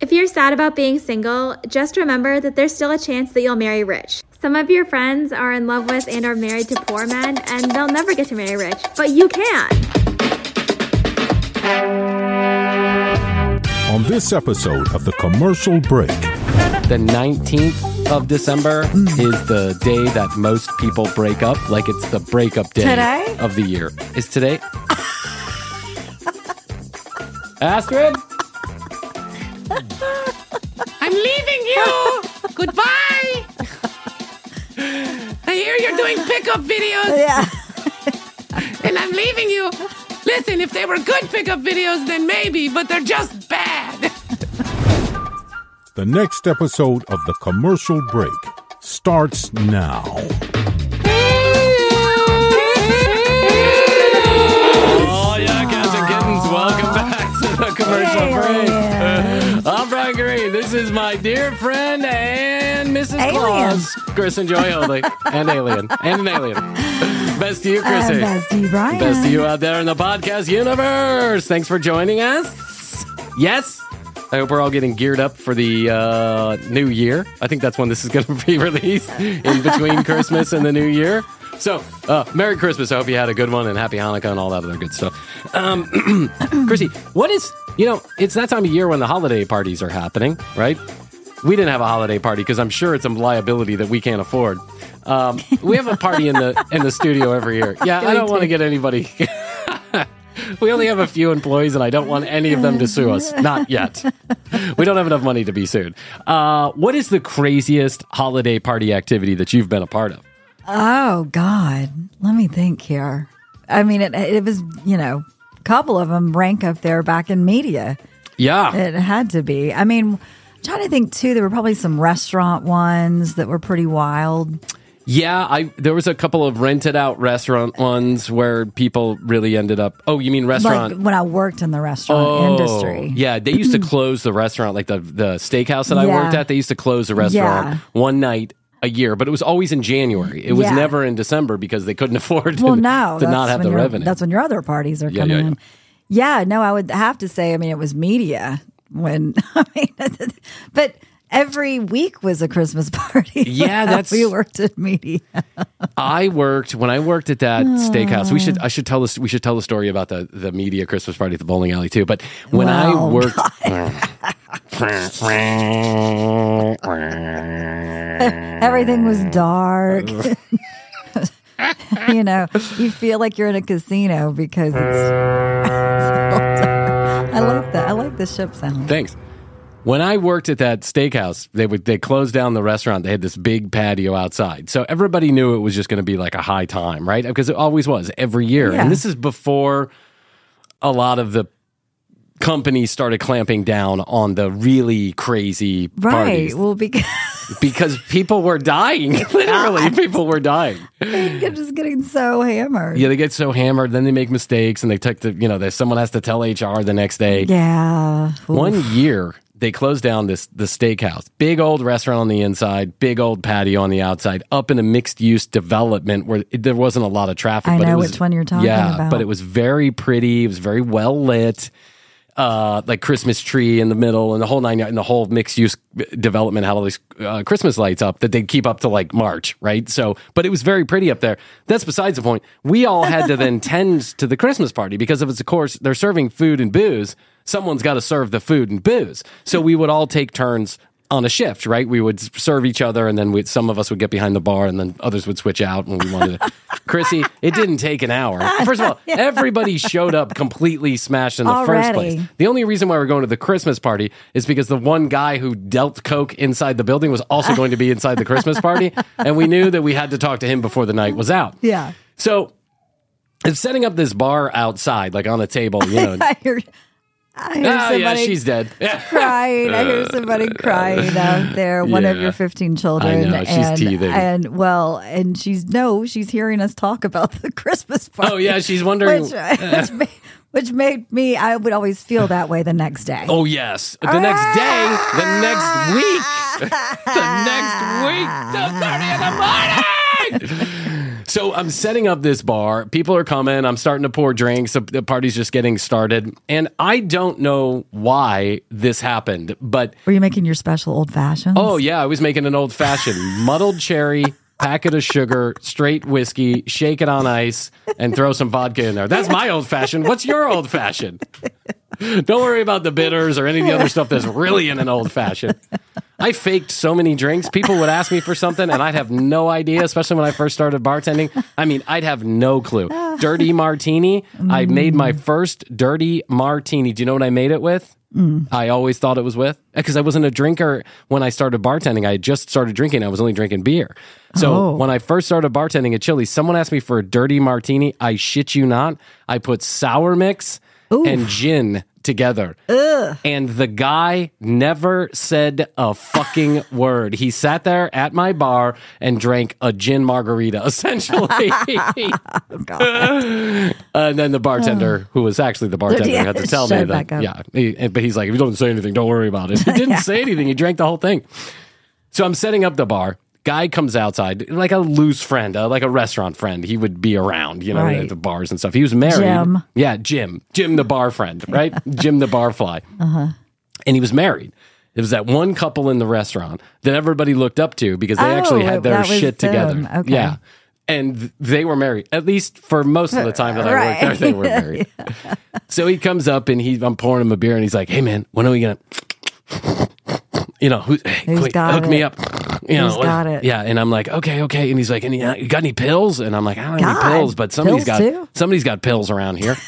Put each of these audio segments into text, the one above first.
If you're sad about being single, just remember that there's still a chance that you'll marry rich. Some of your friends are in love with and are married to poor men, and they'll never get to marry rich, but you can. On this episode of The Commercial Break, The 19th of December hmm. is the day that most people break up. Like it's the breakup day Today? of the year. Is today? Astrid? Leaving you. Goodbye. I hear you're doing pickup videos, Yeah. and I'm leaving you. Listen, if they were good pickup videos, then maybe, but they're just bad. the next episode of The Commercial Break starts now. Dear friend and Mrs. Alien. Claus, Chris and Joy Holding, and Alien, and an alien. Best to you, Krissy. Uh, best to you, Bryan. Best to you out there in the podcast universe. Thanks for joining us. Yes. I hope we're all getting geared up for the uh, new year. I think that's when this is going to be released in between Christmas and the new year. So, uh, Merry Christmas. I hope you had a good one and Happy Hanukkah and all that other good stuff. Um, Krissy, what is, you know, it's that time of year when the holiday parties are happening, right? We didn't have a holiday party because I'm sure it's a liability that we can't afford. Um, we have a party in the in the studio every year. Yeah, I don't want to get anybody. we only have a few employees, and I don't want any of them to sue us. Not yet. We don't have enough money to be sued. Uh, what is the craziest holiday party activity that you've been a part of? Oh God, let me think here. I mean, it it was you know, a couple of them rank up there back in media. Yeah, It had to be. I mean, I'm trying to think too. There were probably some restaurant ones that were pretty wild. yeah. I there was a couple of rented out restaurant ones where people really ended up. Oh, you mean restaurant? Like when I worked in the restaurant Oh, industry. Yeah, they used to close the restaurant, like the the steakhouse that I worked at. They used to close the restaurant Yeah. one night a year, but it was always in January. It was Yeah. never in December because they couldn't afford to, Well, no, to not have the revenue. That's when your other parties are Yeah, coming yeah, yeah. in. Yeah, no, I would have to say. I mean, it was media when. I mean, but every week was a Christmas party. Yeah, that's- we worked at media. I worked when I worked at that steakhouse. We should I should tell this we should tell the story about the the media Christmas party at the bowling alley too. But when I worked, Everything was dark. you know, you feel like you're in a casino because it's. I like uh, that. I like the ship sound. Thanks. When I worked at that steakhouse, they would they closed down the restaurant. They had this big patio outside, so everybody knew it was just going to be like a high time, right? Because it always was every year. Yeah. And this is before a lot of the companies started clamping down on the really crazy Right. parties Well, because because people were dying. Literally, people were dying. you're just getting so hammered. Yeah, they get so hammered, then they make mistakes, and they take the you know, they, someone has to tell HR the next day. Yeah. One year they closed down this the steakhouse, big old restaurant on the inside, big old patio on the outside, up in a mixed use development where it, there wasn't a lot of traffic. I but it know was, which one you're talking yeah, about. but it was very pretty. It was very well lit. Uh, like Christmas tree in the middle, and the whole nine, and the whole mixed use development had all these uh, Christmas lights up that they'd keep up to like March, right? So, but it was very pretty up there. That's besides the point. We all had to then tend to the Christmas party because if its, of course, they're serving food and booze. Someone's got to serve the food and booze. So we would all take turns on a shift, right? We would serve each other, and then some of us would get behind the bar, and then others would switch out, and we wanted to. Krissy, it didn't take an hour. First of all, everybody showed up completely smashed in the first place. The only reason why we're going to the Christmas party is because the one guy who dealt coke inside the building was also going to be inside the Christmas party, and we knew that we had to talk to him before the night was out. Yeah. So. It's setting up this bar outside, like on a table, you know. I hear, oh, yeah, somebody she's dead. Yeah. crying. I hear somebody uh, crying out there. One of your 15 children. I know, she's and, teething. And well, and she's no, she's hearing us talk about the Christmas party. Oh, yeah, she's wondering. Which, which, made, which made me, I would always feel that way the next day. Oh yes, the next day, the next week, the next week, the thirty in the morning. So I'm setting up this bar. People are coming. I'm starting to pour drinks. The- The party's just getting started. And I don't know why this happened, but Were you making your special old fashioned? oh, yeah, I was making an old fashioned muddled cherry, packet of sugar, straight whiskey, shake it on ice, and throw some vodka in there. That's my old fashioned. What's your old fashioned? Don't worry about the bitters or any of the other stuff that's really in an old fashioned. I faked so many drinks. People would ask me for something and I'd have no idea, especially when I first started bartending. I mean, I'd have no clue. Dirty martini. I made my first dirty martini. Do you know what I made it with? I always thought it was with because I wasn't a drinker when I started bartending. I just started drinking. I was only drinking beer. So Oh. when I first started bartending at Chili's, someone asked me for a dirty martini. I shit you not. I put sour mix and gin together. And the guy never said a fucking word. He sat there at my bar and drank a gin margarita, essentially. Uh, and then the bartender, who was actually the bartender, Yeah, had to tell me that. Yeah, he- but he's like, if you don't say anything, don't worry about it. He didn't say anything. He drank the whole thing. So I'm setting up the bar. Guy comes outside, like a loose friend, uh, like a restaurant friend. He would be around, you know, Right. at the bars and stuff. He was married. Jim. Yeah, Jim. Jim, the bar friend, right? Jim, the bar fly. Uh-huh. And he was married. It was that one couple in the restaurant that everybody looked up to because they Oh, actually had their that was shit together. Okay. Yeah. And they were married. At least for most of the time that I worked there, they were married. So he comes up and he, I'm pouring him a beer and he's like, "Hey man, when are we gonna, you know, who, hey, quick, hook me up." You know, Who's got it? Yeah, and I'm like, "Okay, okay," and he's like, "Any, uh, you got any pills?" And I'm like, "I don't have God, any pills, but somebody's pills got too? somebody's got pills around here."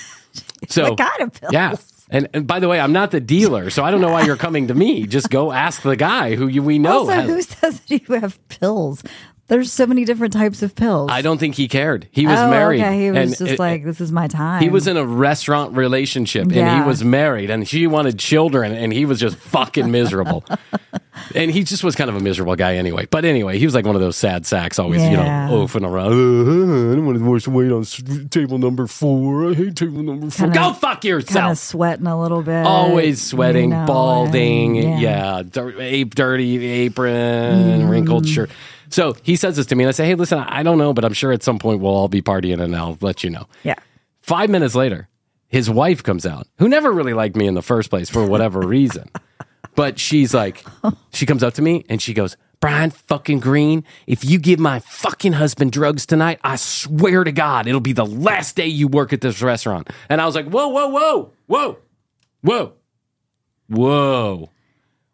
So What kind of pills? Yeah. And, and by the way, I'm not the dealer, so I don't know why you're coming to me. Just go ask the guy who you, we know. Also, has- who says you have pills? There's so many different types of pills. I don't think he cared. He was oh, married. Okay, he was and just it- like, "This is my time." He was in a restaurant relationship and he was married and she wanted children and he was just fucking miserable. and he just was kind of a miserable guy anyway. But anyway, he was like one of those sad sacks always, you know, oafing around. "Uh, I don't want to waste weight on s- table number four. I hate table number four. Kinda- Go fuck yourself. kind of sweating a little bit. Always sweating, you know, balding, and- yeah, dir- dirty apron, wrinkled Mm. shirt. So he says this to me, and I say, "Hey, listen, I don't know, but I'm sure at some point we'll all be partying, and I'll let you know." Yeah. Five minutes later, his wife comes out, who never really liked me in the first place for whatever reason. But she's like, she comes up to me and she goes, Bryan fucking Green, if you give my fucking husband drugs tonight, I swear to God, it'll be the last day you work at this restaurant. And I was like, whoa, whoa, whoa, whoa, whoa, whoa.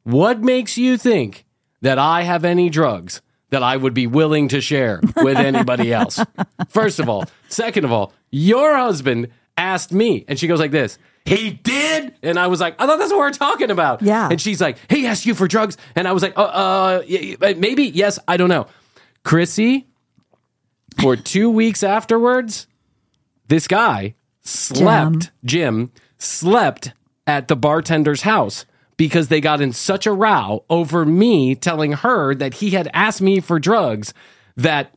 What makes you think that I have any drugs that I would be willing to share with anybody else? First of all. Second of all, your husband asked me, and she goes like this. He did, and I was like, I thought that's what we're talking about. Yeah. and she's like, he asked you for drugs, and I was like, uh, uh y- maybe, yes, I don't know. Krissy, for two weeks afterwards, this guy slept, Jim, slept at the bartender's house because they got in such a row over me telling her that he had asked me for drugs that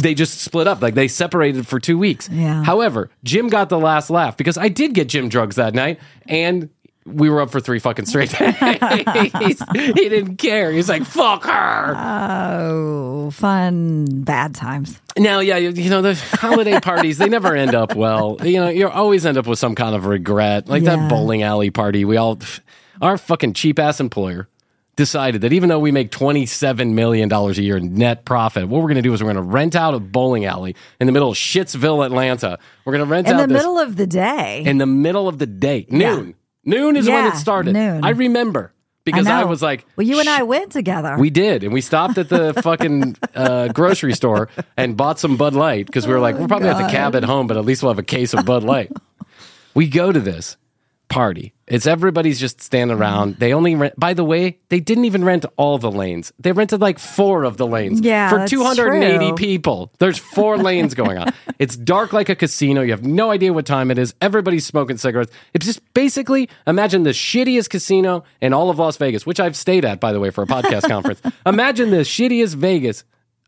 they just split up. Like they separated for two weeks. Yeah. However, Jim got the last laugh because I did get Jim drugs that night and we were up for three fucking straight days. he didn't care. He's like, fuck her. Oh, fun, bad times. Now, yeah, you, you know, the holiday parties, they never end up well. You know, you always end up with some kind of regret. Like Yeah. that bowling alley party, we all, our fucking cheap ass employer decided that even though we make $27 million a year in net profit, what we're going to do is we're going to rent out a bowling alley in the middle of Shitsville, Atlanta. We're going to rent In out In the this middle of the day. in the middle of the day, noon. Noon is when it started. noon. I remember because I, know. was like, well, you and I went together. we did, and we stopped at the fucking uh, grocery store and bought some Bud Light because we were like, we'll probably have the cab at home, but at least we'll have a case of Bud Light. we go to this party. It's everybody's just standing mm-hmm. around. They only rent. By the way, they didn't even rent all the lanes. They rented like four of the lanes. Yeah, for 280 true. people. There's four lanes going on. It's dark like a casino. You have no idea what time it is. Everybody's smoking cigarettes. It's just basically imagine the shittiest casino in all of Las Vegas, which I've stayed at, by the way, for a podcast conference. Imagine the shittiest Vegas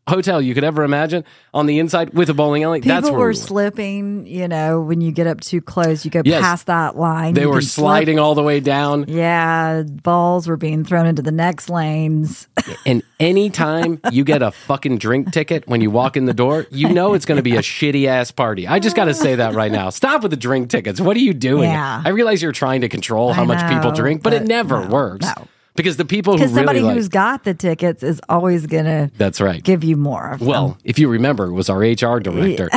hotel you could ever imagine on the inside with a bowling alley. People That's where were we slipping, you know, when you get up too close, you go Yes. past that line. They you were can slip. sliding all the way down. Yeah, balls were being thrown into the next lanes. And anytime you get a fucking drink ticket when you walk in the door, you know it's going to be a shitty ass party. I just got to say that right now. Stop with the drink tickets. What are you doing? Yeah. I realize you're trying to control how much people drink, but, it never no, works. no. Because the people who Because really somebody like, who's got the tickets is always going to that's right. give you more of Well, if you remember, it was our HR director.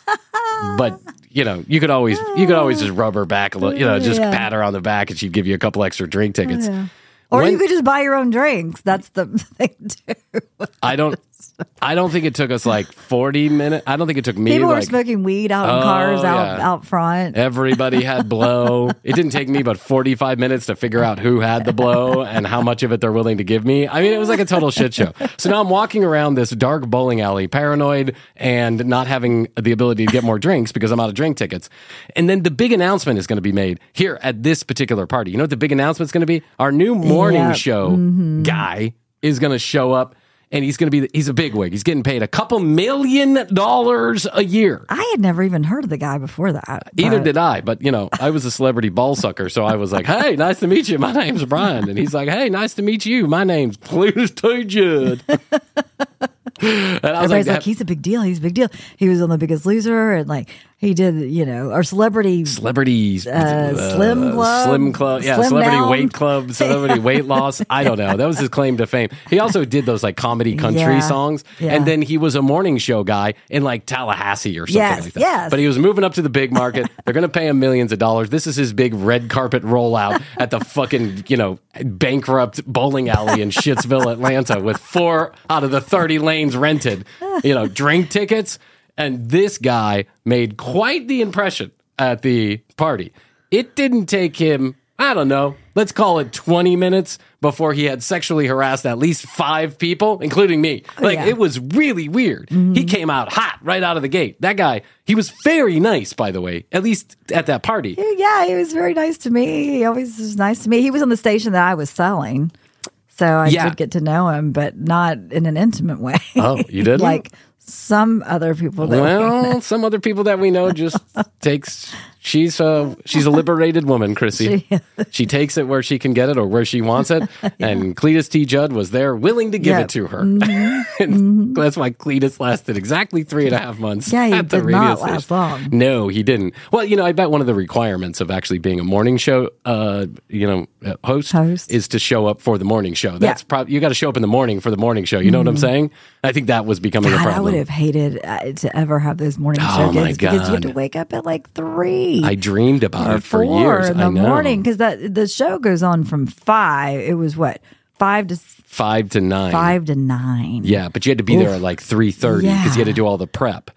but you know, you could always you could always just ah. rub her back a little, you know, just Yeah. pat her on the back, and she'd give you a couple extra drink tickets. Oh, or when- you could just buy your own drinks. That's the thing too. I don't, I don't think it took us like forty minutes. I don't think it took me People were like smoking weed out in Oh, cars out yeah. out front. Everybody had blow. It didn't take me but 45 minutes to figure out who had the blow and how much of it they're willing to give me. I mean, it was like a total shit show. So now I'm walking around this dark bowling alley, paranoid and not having the ability to get more drinks because I'm out of drink tickets. And then the big announcement is going to be made here at this particular party. You know what the big announcement's going to be? Our new morning Yep. show mm-hmm. guy is going to show up. And he's going to be, he's a big wig. He's getting paid a couple million dollars a year. I had never even heard of the guy before that. Either did I, but you know, I was a celebrity ball sucker, so I was like, "Hey, nice to meet you. My name's Bryan," and he's like, "Hey, nice to meet you. My name's Cletus T. Judd." and I was Everybody's like, like, he's a big deal. He's a big deal. He was on The Biggest Loser, and like he did, you know, or celebrity. "Celebrity Uh, Slim Club? Slim Club, yeah, Slim Celebrity Down? Weight Club, Celebrity Weight Loss." I don't know. That was his claim to fame. He also did those like comedy country Yeah. songs, Yeah. and then he was a morning show guy in like Tallahassee or something Yes, like that. yes. But he was moving up to the big market. They're going to pay him millions of dollars. This is his big red carpet rollout at the fucking, you know, bankrupt bowling alley in Shittsville, Atlanta, with four out of the 30 lanes rented, you know, drink tickets. And this guy made quite the impression at the party. It didn't take him, I don't know, let's call it 20 minutes before he had sexually harassed at least five people, including me. Oh, like, yeah. it was really weird. He mm-hmm. came out hot right out of the gate. That guy, he was very nice, by the way, at least at that party. Yeah, he was very nice to me. He always was nice to me. He was on the station that I was selling, so I Yeah. did get to know him, but not in an intimate way. Oh, you didn't? like some other people. That Well, some other people that we know just takes. She's a she's a liberated woman, Krissy. She takes it where she can get it or where she wants it. And Cletus T. Judd was there, willing to give Yeah. it to her. and that's why Cletus lasted exactly three and a half months. Yeah, he did not station. last long. No, he didn't. Well, you know, I bet one of the requirements of actually being a morning show, uh, you know, uh, host, Host. is to show up for the morning show. That's probably you got to show up in the morning for the morning show. You know what I'm saying? I think that was becoming a Mm-hmm. God, I would have hated uh, to ever have those morning Oh, show gigs because you had to wake up at like three. I dreamed about it for years. in the I know. morning because that the show goes on from five. It was what five to five to nine. five to nine. Yeah, but you had to be there at like three thirty because you had to do all the prep.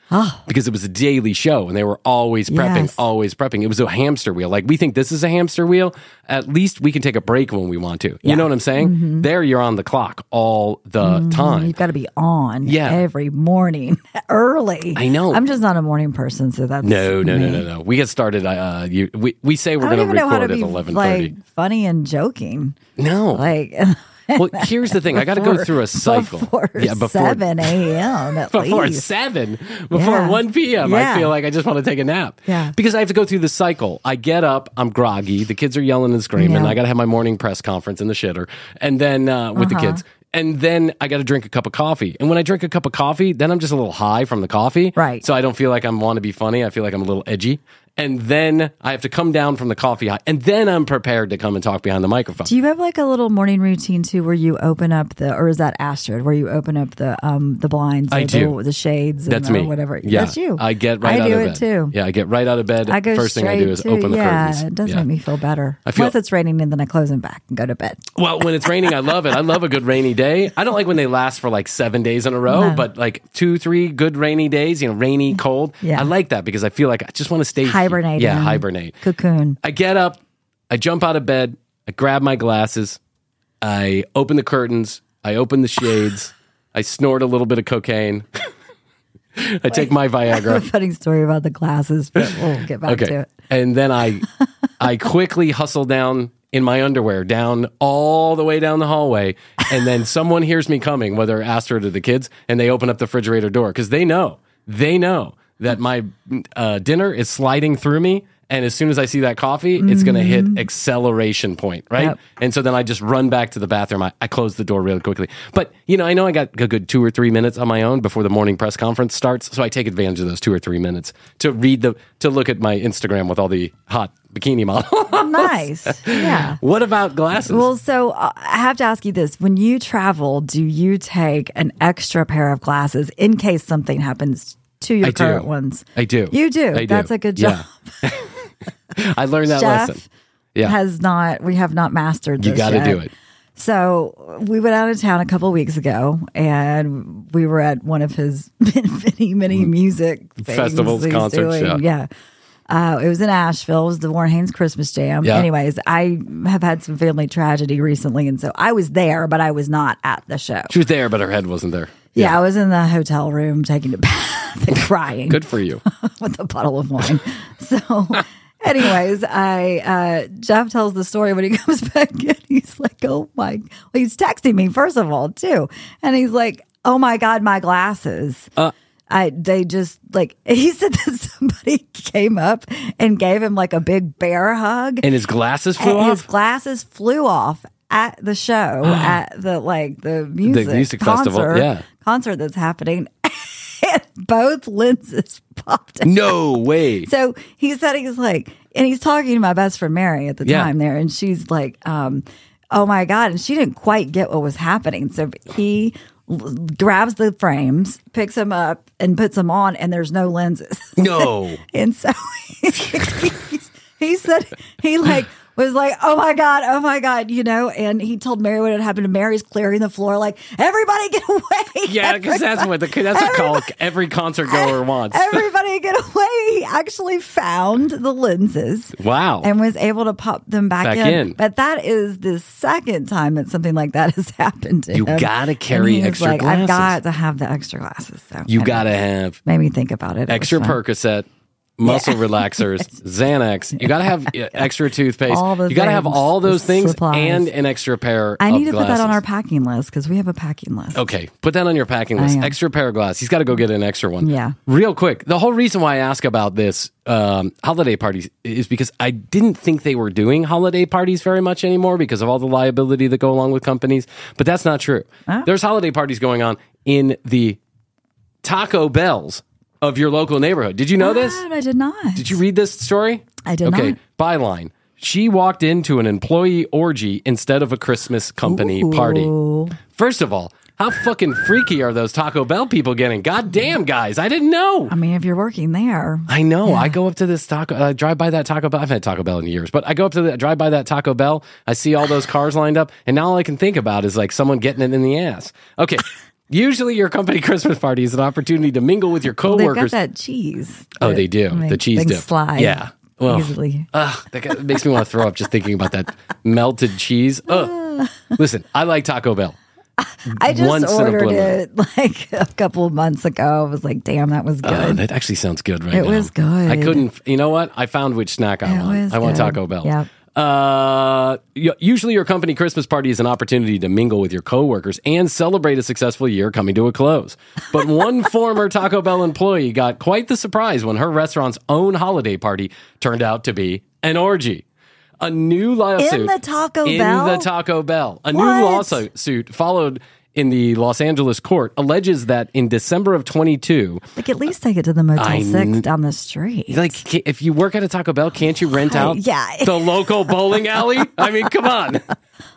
Because it was a daily show and they were always prepping, Yes. always prepping. It was a hamster wheel. Like we think this is a hamster wheel. At least we can take a break when we want to. You know what I'm saying? Mm-hmm. There, you're on the clock all the time. You've got to be on Yeah. every morning early. I know. I'm just not a morning person, so that's No, no, no, me. no, no. We get started. Uh, you, we we say we're going to even know how record at eleven thirty. like funny and joking. no, Like well, here's the thing. I got to go through a cycle. before, yeah, before seven a.m. at before least. seven, before Yeah. one p.m. I feel like I just want to take a nap. Yeah. because I have to go through the cycle. I get up, I'm groggy. The kids are yelling and screaming. Yeah. I got to have my morning press conference in the shitter, and then uh, with Uh-huh. the kids. And then I got to drink a cup of coffee. And when I drink a cup of coffee, then I'm just a little high from the coffee. Right. So I don't feel like I want to be funny. I feel like I'm a little edgy. And then I have to come down from the coffee high. And then I'm prepared to come and talk behind the microphone. Do you have like a little morning routine too, where you open up the, or is that Astrid, where you open up the um the blinds, I do. the, the shades, and That's me. whatever. Yeah, that's you. I get right I out do of it bed. too. Yeah, I get right out of bed. I go First thing I do is to- open the yeah, curtains. It does Yeah. make me feel better. I feel- Unless it's raining, and then I close them back and go to bed. Well, when it's raining, I love it. I love a good rainy day. I don't like when they last for like seven days in a row, No. but like two, three good rainy days, you know, rainy, cold. Yeah. I like that because I feel like I just want to stay Yeah, hibernate. Cocoon. I get up, I jump out of bed, I grab my glasses, I open the curtains, I open the shades, I snort a little bit of cocaine. I take my Viagra. I have a funny story about the glasses, but we'll get back to it. And then I I quickly hustle down in my underwear down all the way down the hallway and then someone hears me coming, whether Astrid or the kids, and they open up the refrigerator door because they know, they know that my uh, dinner is sliding through me. And as soon as I see that coffee, it's going to hit acceleration point, right? Yep. And so then I just run back to the bathroom. I, I close the door really quickly. But, you know, I know I got a good two or three minutes on my own before the morning press conference starts. So I take advantage of those two or three minutes to read the, to look at my Instagram with all the hot bikini models. nice. Yeah. what about glasses? Well, so uh, I have to ask you this: When you travel, do you take an extra pair of glasses in case something happens to your I do. current ones? I do. You do. I do. That's a good job. Yeah. I learned that Jeff lesson. Yeah. Has not. We have not mastered. you got to do it. So we went out of town a couple of weeks ago, and we were at one of his many, many music things Mm-hmm. Festivals, concerts, doing. yeah. Yeah. Uh, it was in Asheville. It was the Warren Haynes Christmas Jam. Yeah. Anyways, I have had some family tragedy recently, and so I was there, but I was not at the show. She was there, but her head wasn't there. Yeah, I was in the hotel room taking a bath and crying Good for you. with a bottle of wine. So, anyways, I uh, Jeff tells the story when he comes back in. He's like, "Oh my!" Well, he's texting me first of all too, and he's like, "Oh my god, my glasses." Uh. I they just like he said that somebody came up and gave him like a big bear hug, And his glasses flew and his glasses flew off at the show at the like the music, music festival, concert, yeah. concert that's happening. and both lenses popped out. No way. So he said he's like, and he's talking to my best friend Mary at the Yeah. time there, and she's like, um, "Oh my god!" And she didn't quite get what was happening, so he grabs the frames, picks them up, and puts them on, and there's no lenses. No. And so he said he like was like, oh my god, oh my god, you know. And he told Mary what had happened. And Mary's clearing the floor, like everybody get away. Yeah, because that's what the, that's what call every concert goer wants. Everybody get away. He actually found the lenses. Wow. And was able to pop them back, Back in. in. But that is the second time that something like that has happened to You him. gotta And carry extra like, I've got to have the extra glasses. So you anyway, got to have made me think about it. Extra fun. Muscle relaxers, Xanax. You got to have uh, extra toothpaste. You got to have all those things supplies. and an extra pair I need to put that on our packing list because we have a packing list. Okay, put that on your packing list. Extra pair of glasses. He's got to go get an extra one. Yeah. Real quick. The whole reason why I ask about this um, holiday parties is because I didn't think they were doing holiday parties very much anymore because of all the liability that go along with companies. But that's not true. There's holiday parties going on in the Taco Bells of your local neighborhood. Did you know this? What? I did not. Did you read this story? I did not. okay. not. Byline. She walked into an employee orgy instead of a Christmas company party. First of all, how fucking freaky are those Taco Bell people getting? God damn, guys. I didn't know. I mean, if you're working there, I know. I go up to this Taco, I drive by that Taco Bell. I've had Taco Bell in years, but I go up to the, drive by that Taco Bell. I see all those cars lined up, and now all I can think about is like someone getting it in the ass. Okay. Usually, your company Christmas party is an opportunity to mingle with your they've got coworkers. that cheese. Oh, they do. The cheese dip. slide. Yeah. Well, easily. Ugh, that got- makes me want to throw up just thinking about that melted cheese. Ugh. Ah. Listen, I like Taco Bell. I just ordered it like a couple of months ago. I was like, damn, that was good. Oh, that actually sounds good right It now. was good. I couldn't. You know what? I found which snack I It want. I want good. Taco Bell. Yep. Uh, usually, your company Christmas party is an opportunity to mingle with your coworkers and celebrate a successful year coming to a close. But one former Taco Bell employee got quite the surprise when her restaurant's own holiday party turned out to be an orgy. A new lawsuit in the Taco in Bell? the Taco Bell. A new lawsuit followed in the Los Angeles court alleges that in December of 22, Like, at least take it to the Motel I 6 down the street. like if you work at a Taco Bell, can't you rent out yeah. the local bowling alley? I mean, come on.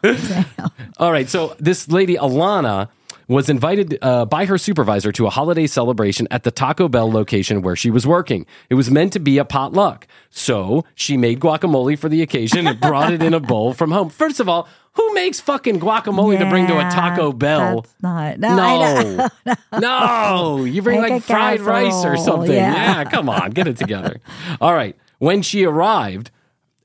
All right, so this lady Alana was invited uh, by her supervisor to a holiday celebration at the Taco Bell location where she was working. It was meant to be a potluck, so she made guacamole for the occasion and brought it in a bowl from home. First of all, who makes fucking guacamole to bring to a Taco Bell? That's not. No. No, no, you bring like a fried rice or something. yeah. Yeah, come on, get it together. All right. When she arrived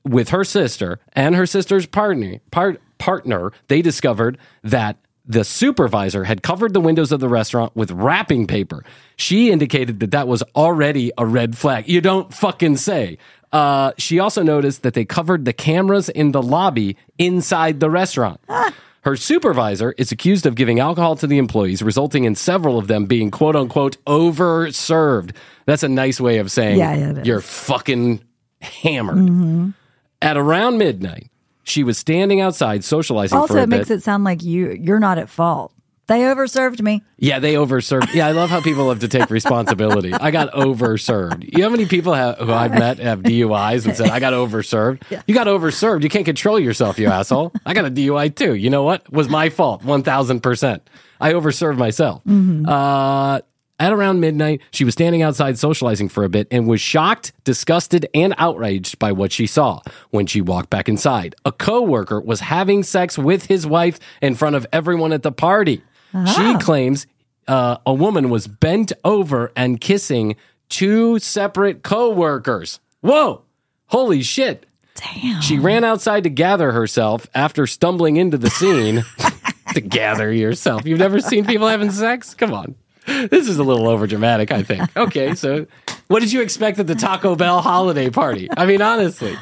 with her sister and her sister's partner, part, partner, they discovered that the supervisor had covered the windows of the restaurant with wrapping paper. She indicated that that was already a red flag. You don't fucking say. Uh, she also noticed that they covered the cameras in the lobby inside the restaurant. Her supervisor is accused of giving alcohol to the employees, resulting in several of them being quote unquote overserved. That's a nice way of saying Yeah, yeah, it is. you're fucking hammered. At around midnight, she was standing outside socializing Also, for a it makes it sound like you you're not at fault. They overserved me. Yeah, they overserved. Yeah, I love how people have to take responsibility. I got overserved. You know how many people have, who I've met have DUIs and said, I got overserved? You got overserved. You can't control yourself, you asshole. I got a DUI too. You know what? Was my fault, 1000%. I overserved myself. Uh, at around midnight, she was standing outside socializing for a bit and was shocked, disgusted, and outraged by what she saw. When she walked back inside, a coworker was having sex with his wife in front of everyone at the party. She claims uh, a woman was bent over and kissing two separate coworkers. Whoa! Holy shit! Damn. She ran outside to gather herself after stumbling into the scene. to gather yourself. You've never seen people having sex? Come on. This is a little over dramatic, I think. Okay, so what did you expect at the Taco Bell holiday party? I mean, honestly.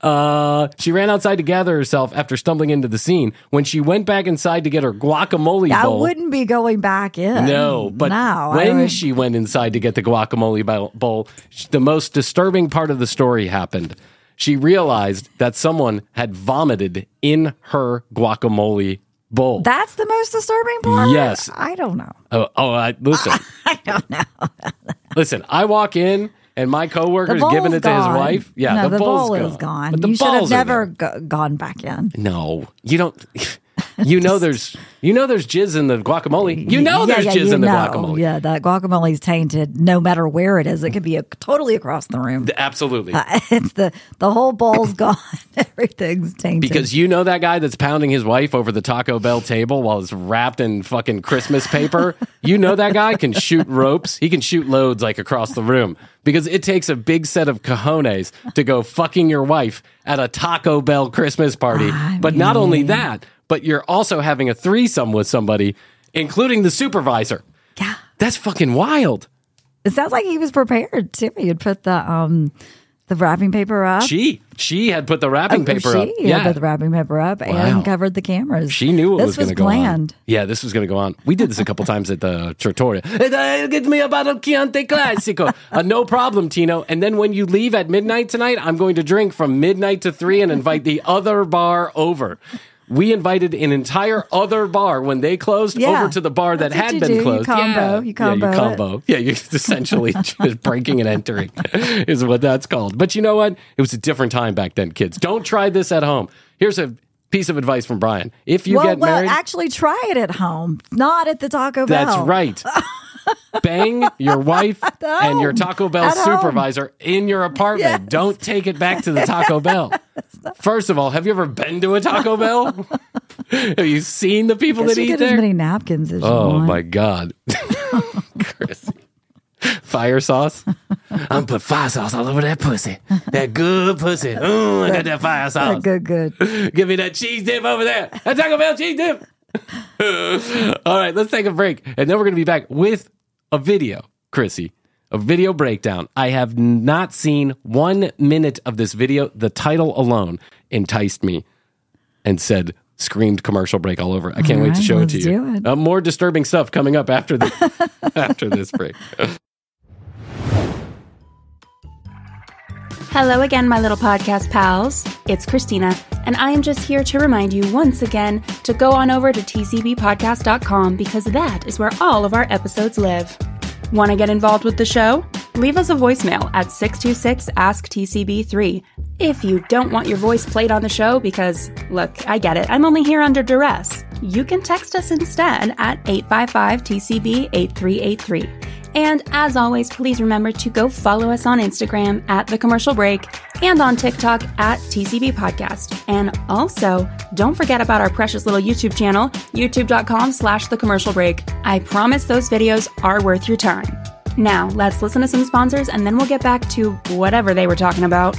Uh, she ran outside to gather herself after stumbling into the scene. When she went back inside to get her guacamole bowl. I bowl, wouldn't be going back in. no, but no, I when she went inside to get the guacamole bowl- bowl, the most disturbing part of the story happened. She realized that someone had vomited in her guacamole bowl. that's the most disturbing part. Yes. I don't know. oh, oh I, listen, I don't know. listen. I walk in and my coworker's giving it to his gone. wife. Yeah, no, the, the, bowl's bowl gone. is gone. But the you should have never go- gone back in. No, you don't. You know there's you know there's jizz in the guacamole. You know Yeah, there's yeah, jizz in the know. guacamole. Yeah, that guacamole is tainted no matter where it is. It could be a, totally across the room. Absolutely. Uh, it's the the whole bowl's gone. Everything's tainted. Because you know that guy that's pounding his wife over the Taco Bell table while it's wrapped in fucking Christmas paper. you know that guy can shoot ropes. He can shoot loads like across the room because it takes a big set of cojones to go fucking your wife at a Taco Bell Christmas party. but not only that, but you're also having a threesome with somebody, including the supervisor. yeah, That's fucking wild. it sounds like he was prepared too. He had put the um the wrapping paper up. She she had put the wrapping Oh, paper she up. had Yeah. put the wrapping paper up Wow. and covered the cameras. She knew it this was going to go on. Yeah, this was going to go on. We did this a couple times at the Trattoria. "Eh, Get me a bottle of Chianti Classico. Uh, no problem, Tino. And then when you leave at midnight tonight, I'm going to drink from midnight to three and invite the other bar over. We invited an entire other bar when they closed Yeah. over to the bar that That's had you been do. You closed. combo. yeah. You combo Yeah, it. you combo. Yeah, you're essentially just breaking and entering is what that's called. But you know what? It was a different time back then, kids. Don't try this at home. Here's a piece of advice from Bryan. If you well, get well, married, actually, try it at home, not at the Taco Bell. that's right. Bang your wife and your Taco Bell At home. supervisor in your apartment. Yes. Don't take it back to the Taco Bell. First of all, have you ever been to a Taco Bell? have you seen the people that you eat get as there? many napkins as you Oh want. my god, Krissy. Fire sauce. I'm put fire sauce all over that pussy. That good pussy. Oh, I got that fire sauce. Good, good. Give me that cheese dip over there. That Taco Bell cheese dip. all right, let's take a break, and then we're gonna be back with a video, Krissy. A video breakdown. I have not seen one minute of this video. The title alone enticed me and said screamed commercial break all over. I can't All wait to show it to you. it. Uh, more disturbing stuff coming up after the after this break. Hello again, my little podcast pals. It's Christina, and I am just here to remind you once again to go on over to tcbpodcast.com because that is where all of our episodes live. Want to get involved with the show? Leave us a voicemail at 626 Ask TCB3. If you don't want your voice played on the show, because, look, I get it, I'm only here under duress, you can text us instead at 855 TCB 8383. And as always, please remember to go follow us on Instagram at The Commercial Break and on TikTok at TCB Podcast. And also, don't forget about our precious little YouTube channel, youtube.com slash The Commercial Break. I promise those videos are worth your time. Now, let's listen to some sponsors and then we'll get back to whatever they were talking about.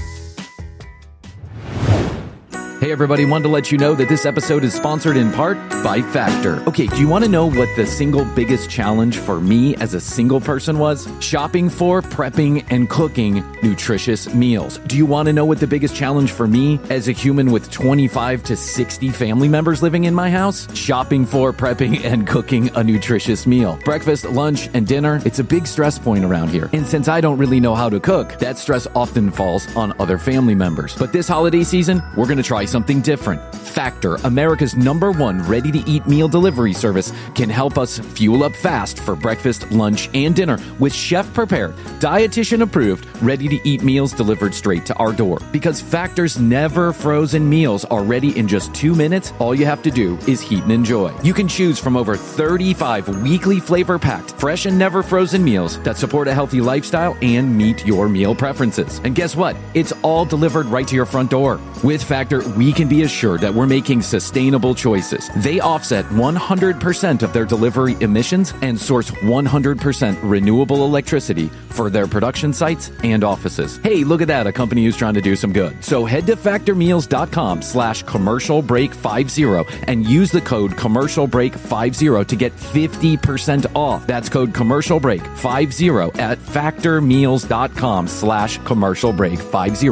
Hey, everybody, wanted to let you know that this episode is sponsored in part by Factor. Okay, do you want to know what the single biggest challenge for me as a single person was? Shopping for, prepping, and cooking nutritious meals. Do you want to know what the biggest challenge for me as a human with 25 to 60 family members living in my house? Shopping for, prepping, and cooking a nutritious meal. Breakfast, lunch, and dinner, it's a big stress point around here. And since I don't really know how to cook, that stress often falls on other family members. But this holiday season, we're going to try something different. Factor, America's number one ready to eat meal delivery service, can help us fuel up fast for breakfast, lunch, and dinner with chef prepared, dietitian approved, ready to eat meals delivered straight to our door. Because Factor's never frozen meals are ready in just two minutes, all you have to do is heat and enjoy. You can choose from over 35 weekly flavor packed, fresh and never frozen meals that support a healthy lifestyle and meet your meal preferences. And guess what? It's all delivered right to your front door. With Factor, we can be assured that we're making sustainable choices. They offset 100% of their delivery emissions and source 100% renewable electricity for their production sites and offices. Hey, look at that, a company who's trying to do some good. So head to factormeals.com slash commercial break 50 and use the code commercial break 50 to get 50% off. That's code commercial break 50 at factormeals.com slash commercial break 50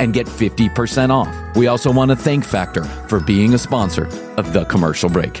and get 50% off. We also want to thank Factor for being a sponsor of the commercial break.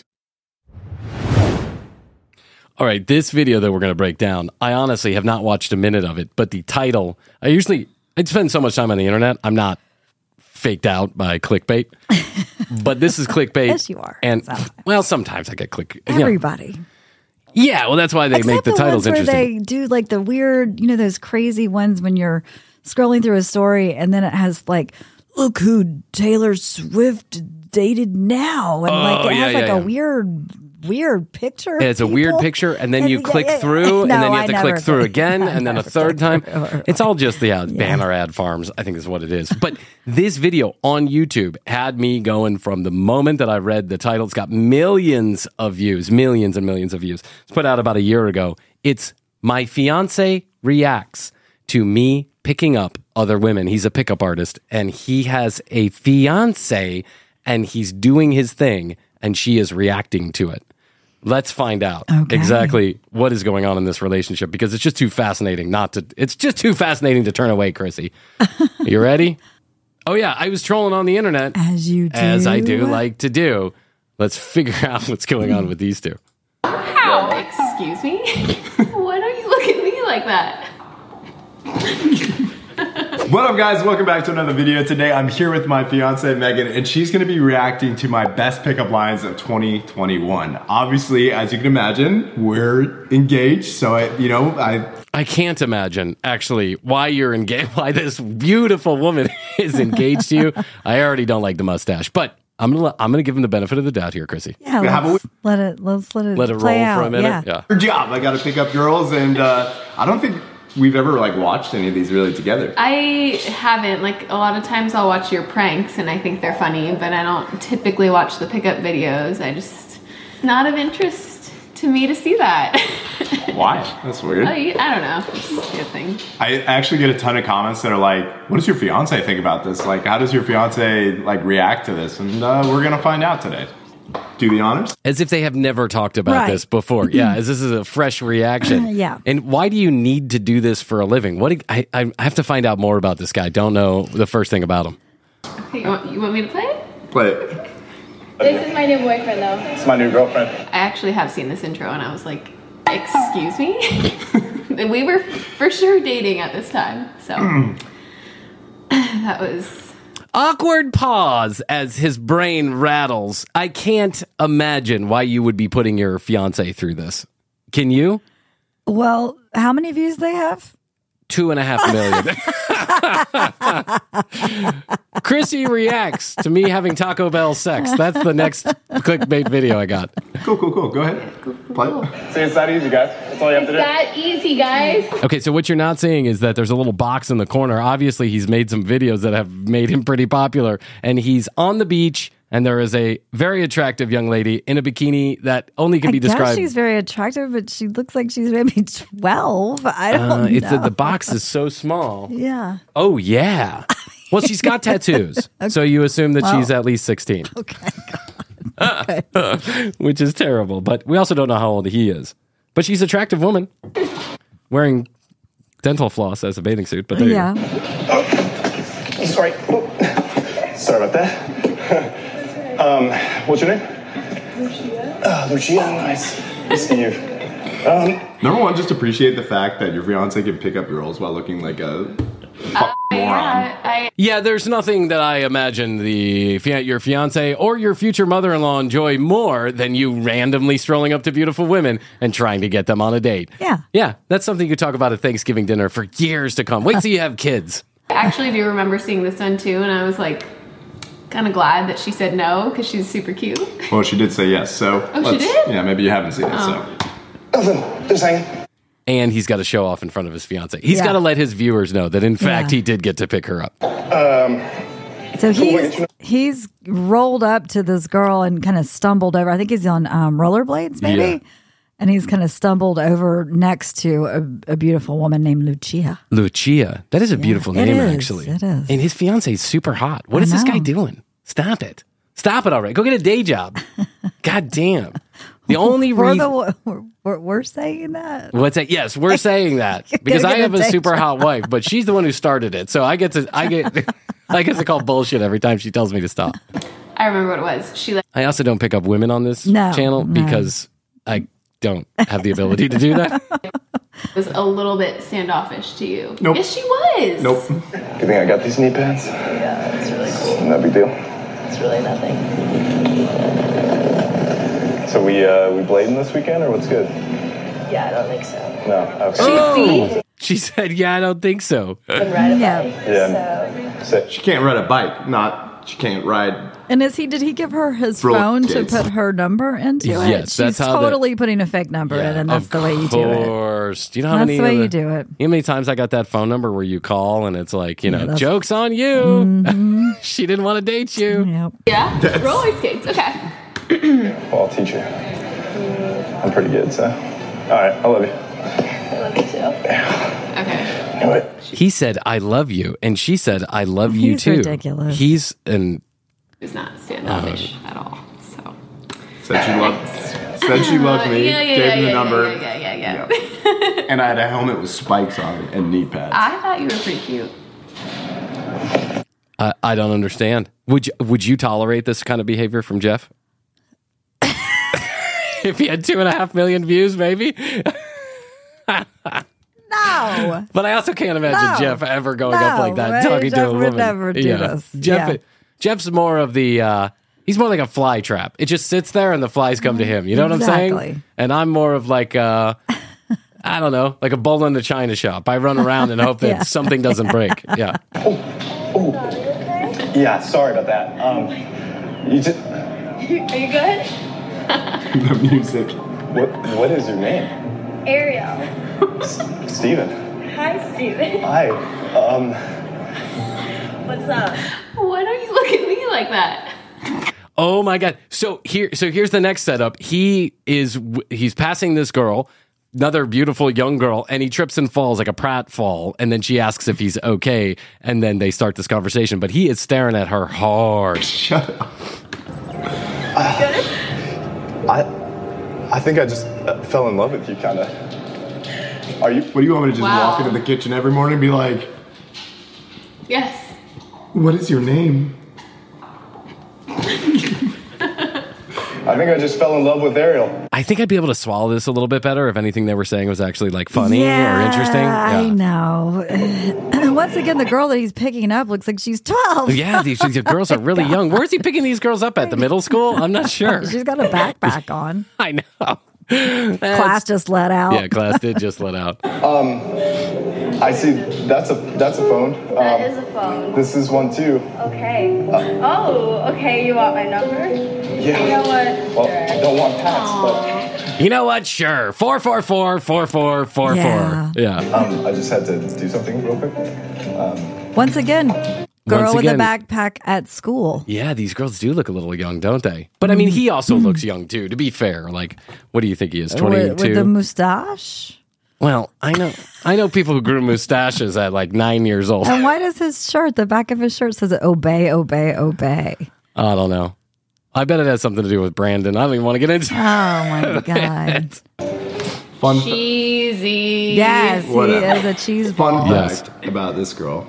All right, this video that we're going to break down, I honestly have not watched a minute of it, but the title, I usually, I spend so much time on the internet, I'm not faked out by clickbait. but this is clickbait. Yes, you are. And, Sometimes. well, sometimes I get click. you know. Everybody. Yeah, well, that's why they make Except the titles ones interesting. Where they do like the weird, you know, those crazy ones when you're scrolling through a story and then it has like, look who Taylor Swift dated now, and like Oh, it yeah, has like yeah, a yeah. weird, weird picture. Yeah, it's a weird picture, and then you yeah, click yeah, through, and then you I have to never click through again, and then a third time. through. It's all just the uh, banner ad farms, I think is what it is. But this video on YouTube had me going from the moment that I read the title. It's got millions of views, millions and millions of views. It's put out about a year ago. It's my fiance reacts to me picking up other women. He's a pickup artist, and he has a fiance, and he's doing his thing, and she is reacting to it. Let's find out Okay. exactly what is going on in this relationship because it's just too fascinating not to. It's just too fascinating to turn away, Krissy. you ready? Oh yeah, I was trolling on the internet As you do. as I do like to do. Let's figure out what's going on with these two. How? Excuse me? Why don't you look at me like that? What up, guys? Welcome back to another video. Today, I'm here with my fiance Megan, and she's going to be reacting to my best pickup lines of 2021. Obviously, as you can imagine, we're engaged, so I, you know, I I can't imagine actually why you're engaged. Why this beautiful woman is engaged to you. I already don't like the mustache, but I'm gonna I'm gonna give him the benefit of the doubt here, Krissy. Yeah, Have a let's let it. Let's let it. Let it play roll out. for a minute. Yeah. yeah. her job. I got to pick up girls, and uh, I don't think we've ever like watched any of these really together. I haven't. Like, a lot of times I'll watch your pranks and I think they're funny, but I don't typically watch the pickup videos. I just, it's not of interest to me to see that. Why? That's weird. oh, you, I don't know. It's a good thing. I actually get a ton of comments that are like, "What does your fiance think about this? Like, how does your fiance like react to this?" And uh, we're gonna find out today. Do the honors. As if they have never talked about Right. this before. Yeah, as this is a fresh reaction. Yeah. And why do you need to do this for a living? What I, I I have to find out more about this guy. Don't know the first thing about him. Okay, you want, you want me to play it? Play it. This is my new boyfriend, though. It's my new girlfriend. I actually have seen this intro and I was like, excuse me? we were for sure dating at this time. So that was Awkward pause as his brain rattles. I can't imagine why you would be putting your fiance through this. Can you? Well, how many views they have? Two and a half million. Krissy reacts to me having Taco Bell sex. That's the next clickbait video I got. Cool, cool, cool. Go ahead. Play. See, it's that easy, guys. That's all you have to do. It's do. that easy, guys. Okay, so what you're not seeing is that there's a little box in the corner. Obviously, he's made some videos that have made him pretty popular, and he's on the beach, and there is a very attractive young lady in a bikini that only can I be guess described. she's very attractive, but she looks like she's maybe 12. I don't Uh, know. it's the box is so small. yeah. Oh yeah. Well, she's got tattoos, so you assume that she's at least 16. Okay. which is terrible. But we also don't know how old he is. But she's an attractive woman wearing dental floss as a bathing suit. But there you Yeah. go. Sorry. Oh. Sorry about that. Um, what's your name? Lucia. Uh, Lucia, nice. Nice to meet you. Um, Number one, just appreciate the fact that your fiance can pick up girls while looking like a fucking moron. I, Yeah, there's nothing that I imagine the fia- your fiance or your future mother-in-law enjoy more than you randomly strolling up to beautiful women and trying to get them on a date. Yeah. Yeah, that's something you talk about at Thanksgiving dinner for years to come. Wait till you have kids. I actually do remember seeing this one too, and I was like, kind of glad that she said no because she's super cute. Well, she did say yes, so. Oh, she did? Yeah, maybe you haven't seen it, so. nothing. Just hanging. And he's got to show off in front of his fiance. He's Yeah. got to let his viewers know that in fact Yeah. he did get to pick her up. Um, So he's he's rolled up to this girl and kind of stumbled over. I think he's on um, rollerblades, maybe. Yeah. And he's kind of stumbled over next to a, a beautiful woman named Lucia. Lucia. That is a beautiful name, is, actually. it is. And his fiance is super hot. What I is this guy doing? Stop it. Stop it already. Go get a day job. God damn. The only We're, reason. the, we're, we're, we're saying that. What's that? Yes, we're saying that because I have a a super job. hot wife, but she's the one who started it. So I get to, I get, I get to call bullshit every time she tells me to stop. I remember what it was. She like I also don't pick up women on this No, channel no. because I don't have the ability to do that. was a little bit standoffish to you. Nope. Yes, she was. Nope. you think I got these knee pads? Yeah, it's really cool. No big deal. It's really nothing. So we uh, we blading this weekend, or what's good? Yeah, I don't think so. No. Okay. Oh, she said, "Yeah, I don't think so." Can ride a Yeah. bike, Yeah. so She can't ride a bike, not. She can't ride. And is he? Did he give her his Bro, phone to kids. put her number into it? Yes, She's that's how the- totally putting a fake number in, and that's of the way you do it. course. Do you know how That's many? the way you do it. You know how many times I got that phone number where you call and it's like, you know, that's- jokes on you. Mm-hmm. she didn't want to date you. Yep. Yeah. Roller skates. Okay. Well, I'll teach you. I'm pretty good, so. All right, I love you. I love you too. Okay. Knew it. He said, "I love you," and she said, "I love you He's too." ridiculous. He's an It's not standoffish oh. at all. So. Said she loved. Said she loved me. Yeah, yeah, gave yeah, me the yeah, number. Yeah, yeah, yeah, yeah. And I had a helmet with spikes on it and knee pads. I thought you were pretty cute. I, I don't understand. Would you, would you tolerate this kind of behavior from Jeff? if he had two and a half million views, maybe. No. But I also can't imagine No. Jeff ever going up like that, right? talking to Jeff a would woman. never do this. Jeff, Yeah. Jeff's more of the. Uh, he's more like a fly trap. It just sits there and the flies come to him. You know what I'm saying? And I'm more of like. Uh, I don't know, like a bull in the china shop. I run around and hope that Yeah. something doesn't break. Yeah. Oh, oh yeah, sorry about that. Um, you just. Are you good? the music. What What is your name? Ariel. Steven. Hi, Steven. Hi. Um, What's up? Why don't you look at me like that? Oh my god. So here so here's the next setup. He is he's passing this girl, another beautiful young girl, and he trips and falls like a prat fall, and then she asks if he's okay, and then they start this conversation, but he is staring at her hard. Shut up. I I think I just uh, fell in love with you, kind of. Are you? What do you want me to just Wow. walk into the kitchen every morning and be like, Yes. "What is your name?" I think I just fell in love with Ariel. I think I'd be able to swallow this a little bit better if anything they were saying was actually like funny or interesting. Yeah. I Yeah. know. Once again, the girl that he's picking up looks like she's 12. Yeah, these, these girls are really young. Where's he picking these girls up at? The middle school? I'm not sure. She's got a backpack on. I know. Class just let out. Yeah, class did just let out. Um, I see. That's a that's a phone. Um, That is a phone. This is one too. Okay. oh, okay. You want my number? Yeah. You know what? Well, I don't want Pat's, You know what? Sure. Four four four four four four Yeah. four. Yeah. um, I just had to do something real quick. Um, Once again, girl Once with a backpack at school. Yeah, these girls do look a little young, don't they? But I mean, he mm-hmm. also mm-hmm. looks young too. To be fair, like, what do you think he is? Twenty With, with the two. mustache. Well, I know, I know people who grew mustaches at like nine years old. And why does his shirt, the back of his shirt says obey, obey, obey? I don't know. I bet it has something to do with Brandon. I don't even want to get into. Oh my God. Fun, Cheesy. Yes, he Whatever. is a cheese fun ball. Yes. fact about this girl.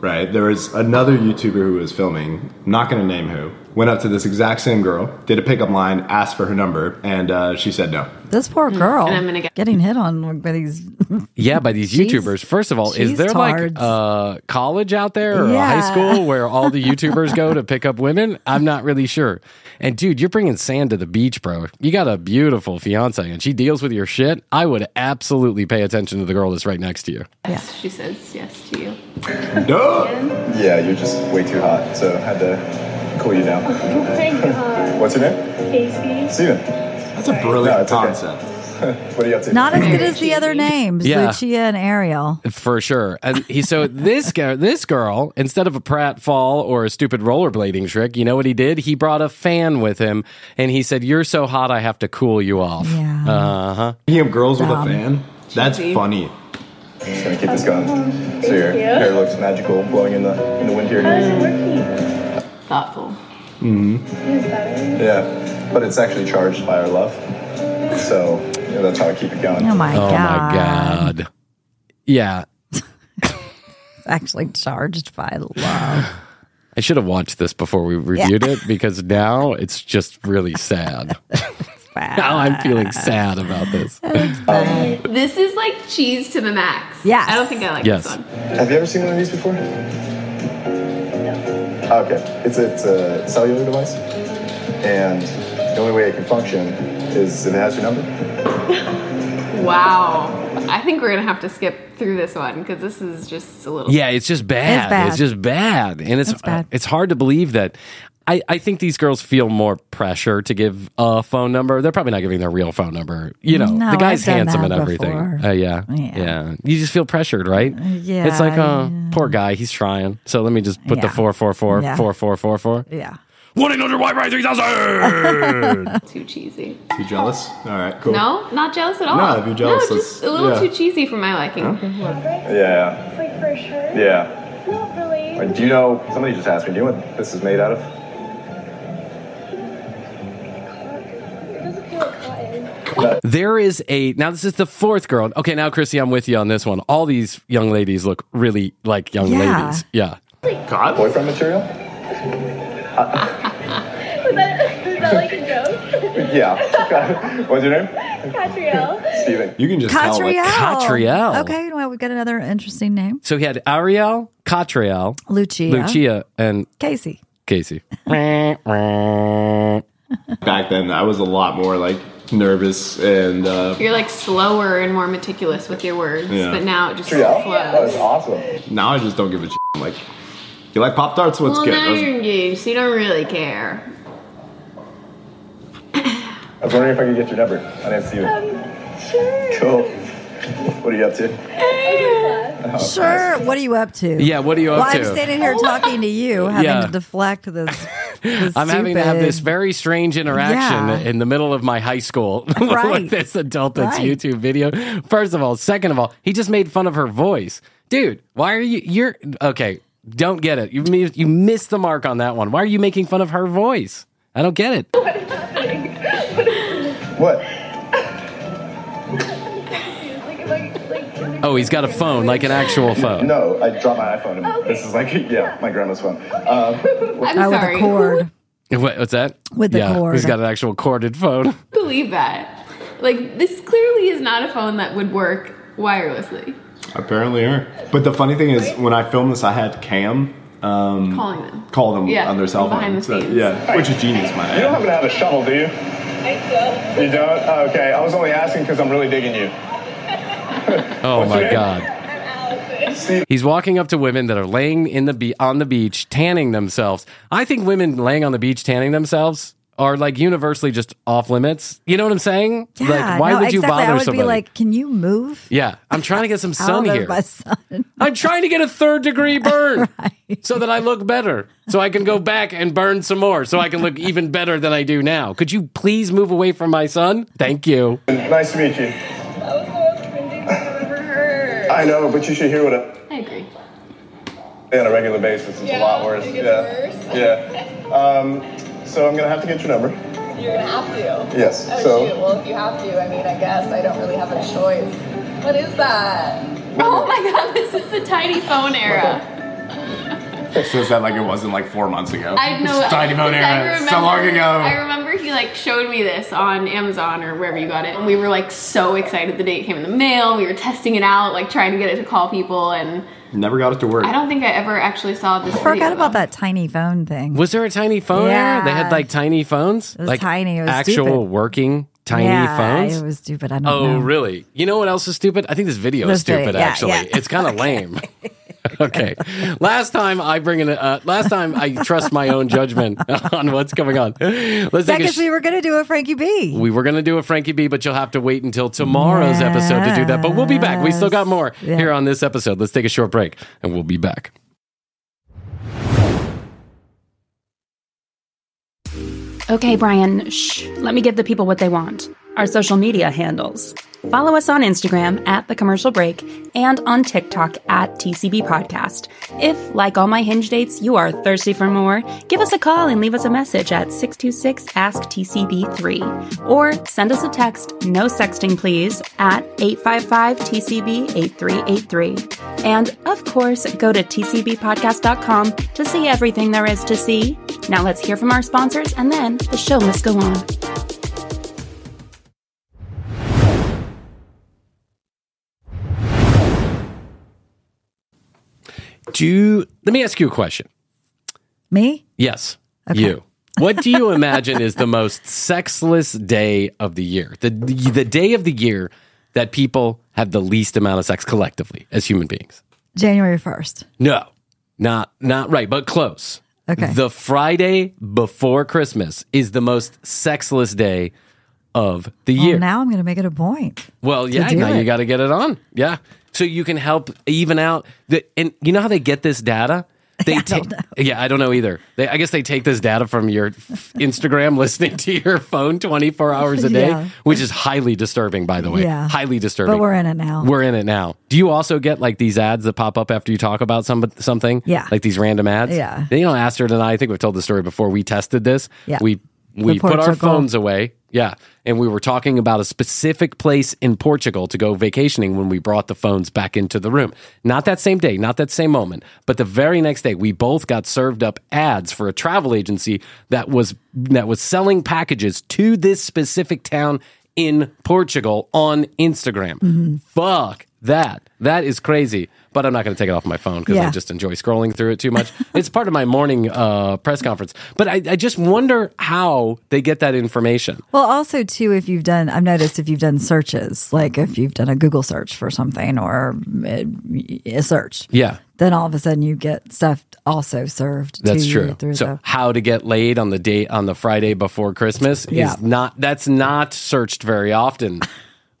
Right, there was another YouTuber who was filming. I'm not going to name who. Went up to this exact same girl, did a pickup line, asked for her number, and uh, she said no. This poor girl And I'm gonna get- getting hit on by these. Yeah, by these Cheese- YouTubers. First of all, is cheese there like tards. uh, college out there or a Yeah. high school where all the YouTubers go to pick up women? I'm not really sure. And dude, you're bringing sand to the beach, bro. You got a beautiful fiance, and she deals with your shit. I would absolutely pay attention to the girl that's right next to you. Yes, she says yes to you. No! yeah, you're just way too hot, so I had to cool you down. My god. What's your name? Casey. Steven. That's a brilliant No, it's okay. what are you up to? Not as good as the other names, Yeah. Lucia and Ariel. For sure. And he so this guy this girl, instead of a pratfall or a stupid rollerblading trick, you know what he did? He brought a fan with him and he said, You're so hot I have to cool you off. Yeah. Uh-huh. You have girls with a fan, that's Cheesy. funny. I'm just gonna keep this going. So your hair looks magical blowing in the in the wind here. How is it working? Thoughtful. Is better. Yeah, but it's actually charged by our love. So yeah, that's how I keep it going. Oh my Oh God. Oh my god. Yeah. It's actually charged by love. I should have watched this before we reviewed it because now it's just really sad. now I'm feeling sad about this. Um, this is like cheese to the max. Yeah, I don't think I like Yes. this one. Have you ever seen one of these before? Okay, it's a, it's a cellular device, and the only way it can function is if it has your number. Wow. I think we're gonna have to skip through this one because this is just a little. Yeah, it's just bad. It's bad. it's just bad. And it's It's bad. it's hard to believe that I, I think these girls feel more pressure to give a phone number. They're probably not giving their real phone number. You know, No, the guy's handsome and everything. Uh, yeah, Yeah. yeah. You just feel pressured, right? yeah, It's like, oh, poor guy. He's trying. So let me just put the Yeah. four four four Yeah. four four four four. Yeah. One eight hundred white right three thousand. Too cheesy. Too jealous? All right, cool. No, not jealous at all. No, if you're jealous, no, just a little yeah. too cheesy for my liking. Yeah, Like for sure. yeah. Not really. Do you know? Somebody just asked me. Do you know what this is made out of? Like. There is a now. This is the fourth girl. Okay, now Krissy, I'm with you on this one. All these young ladies look really like young Yeah. ladies. Yeah. God? Boyfriend material? Was that, was that like a joke? Yeah. What's your name? Catriel. Steven. You can just tell. Like, Catriel. Catriel. Okay, well, we've got another interesting name. So he had Ariel, Catriel, Lucia. Lucia, and Casey. Casey. back then, I was a lot more like nervous and uh, You're like slower and more meticulous with your words, Yeah. but now it just Yeah. That was awesome. now I just don't give a shit. I'm like, you like Pop Tarts? What's Well, good? now was- you're engaged, so you don't really care. I was wondering if I could get your number. My name's Steven. Um, sure. Cool. What are you up to? Oh, Sure. What are you up to? Yeah, what are you up to? well, to? I'm standing here talking to you, having Yeah. to deflect this. This I'm having to have this very strange interaction Yeah. in the middle of my high school Right. with this adult that's Right. YouTube video. First of all, second of all, he just made fun of her voice, dude. Why are you? You're okay. Don't get it. You mi- you missed the mark on that one. Why are you making fun of her voice? I don't get it. What? Oh, he's got a phone, like an actual phone. No, I dropped my iPhone. And This is like, yeah, my grandma's phone. Um, I'm Oh, with sorry. the cord. What, what's that? With the yeah, cord. He's got an actual corded phone. believe that. Like this clearly is not a phone that would work wirelessly. Apparently are. But the funny thing is, when I filmed this, I had Cam um, Calling them. call them Yeah, on their cell phone. behind the So, scenes. yeah, which is genius, man. you don't happen to have a shovel, do you? I do. You don't? Oh, okay. I was only asking because I'm really digging you. Oh What's my god. He's walking up to women that are laying in the be- on the beach tanning themselves. I think women laying on the beach tanning themselves are like universally just off limits. You know what I'm saying? Yeah, like why no, would you exactly. bother I would somebody? be like, can you move? yeah, I'm trying to get some sun here. my sun. I'm trying to get a third degree burn so that I look better. So I can go back and burn some more so I can look even better than I do now. Could you please move away from my sun? Thank you. Nice to meet you. I know, but you should hear what I I agree. on a regular basis. It's a lot worse. yeah. Yeah. Um, so I'm gonna have to get your number. You're gonna have to. Yes. Oh, so shoot. Well, if you have to, I mean, I guess I don't really have a choice. What is that? Oh my god, this is the tiny phone era. Says that like it wasn't like four months ago. I know. Tiny phone era. So long ago. I remember he like showed me this on Amazon or wherever you got it, and we were like so excited the day it came in the mail. We were testing it out, like trying to get it to call people, and Never got it to work. I don't think I ever actually saw this. I forgot about that tiny phone thing. Was there a tiny phone era? They had like tiny phones? It was like tiny. It was actual stupid. working tiny yeah, phones? It was stupid. I don't Oh, know. really? You know what else is stupid? I think this video is This video, stupid. yeah, actually, yeah. it's kind of lame. okay, last time I bring in. Uh, last time I trust my own judgment on what's going on. Let's take. Because Sh- we were going to do a Frankie B. we were going to do a Frankie B, but you'll have to wait until tomorrow's episode to do that. But we'll be back. We still got more Yeah. here on this episode. Let's take a short break, and we'll be back. Okay, Bryan, shh. Let me give the people what they want. Our social media handles. Follow us on Instagram at The Commercial Break and on TikTok at TCB Podcast. If, like all my hinge dates, you are thirsty for more, give us a call and leave us a message at 626 Ask TCB3 or send us a text, no sexting please, at 855 TCB 8383. And of course, go to TCBpodcast.com to see everything there is to see. Now let's hear from our sponsors and then the show must go on. Do you, let me ask you a question. Me? Yes, you. What do you imagine is the most sexless day of the year? The, the the day of the year that people have the least amount of sex collectively as human beings? January 1st. No, not not right, but close. Okay. The Friday before Christmas is the most sexless day of the Well, year. now I'm going to make it a point. Well, yeah, now it. you got to get it on. Yeah. So you can help even out the and you know how they get this data? They I ta- don't know. Yeah, I don't know either. They, I guess they take this data from your Instagram listening to your phone 24 hours a day, Yeah. which is highly disturbing by the way. Yeah. Highly disturbing. But we're in it now. We're in it now. Do you also get like these ads that pop up after you talk about some something? Yeah. Like these random ads? Yeah. You know, Astrid and I, I think we've told the story before. We tested this. Yeah. We we put our phones away. Yeah. And we were talking about a specific place in Portugal to go vacationing when we brought the phones back into the room. Not that same day, not that same moment, but the very next day we both got served up ads for a travel agency that was that was selling packages to this specific town in Portugal on Instagram. Mm-hmm. Fuck that. That is crazy. But I'm not going to take it off my phone because I just enjoy scrolling through it too much. it's part of my morning uh, press conference. But I, I just wonder how they get that information. Well, also too, if you've done, I've noticed if you've done searches, like if you've done a Google search for something or uh, a search, Yeah. then all of a sudden you get stuff also served. That's to true. You through So the, how to get laid on the date on the Friday before Christmas Yeah. is not that's not searched very often.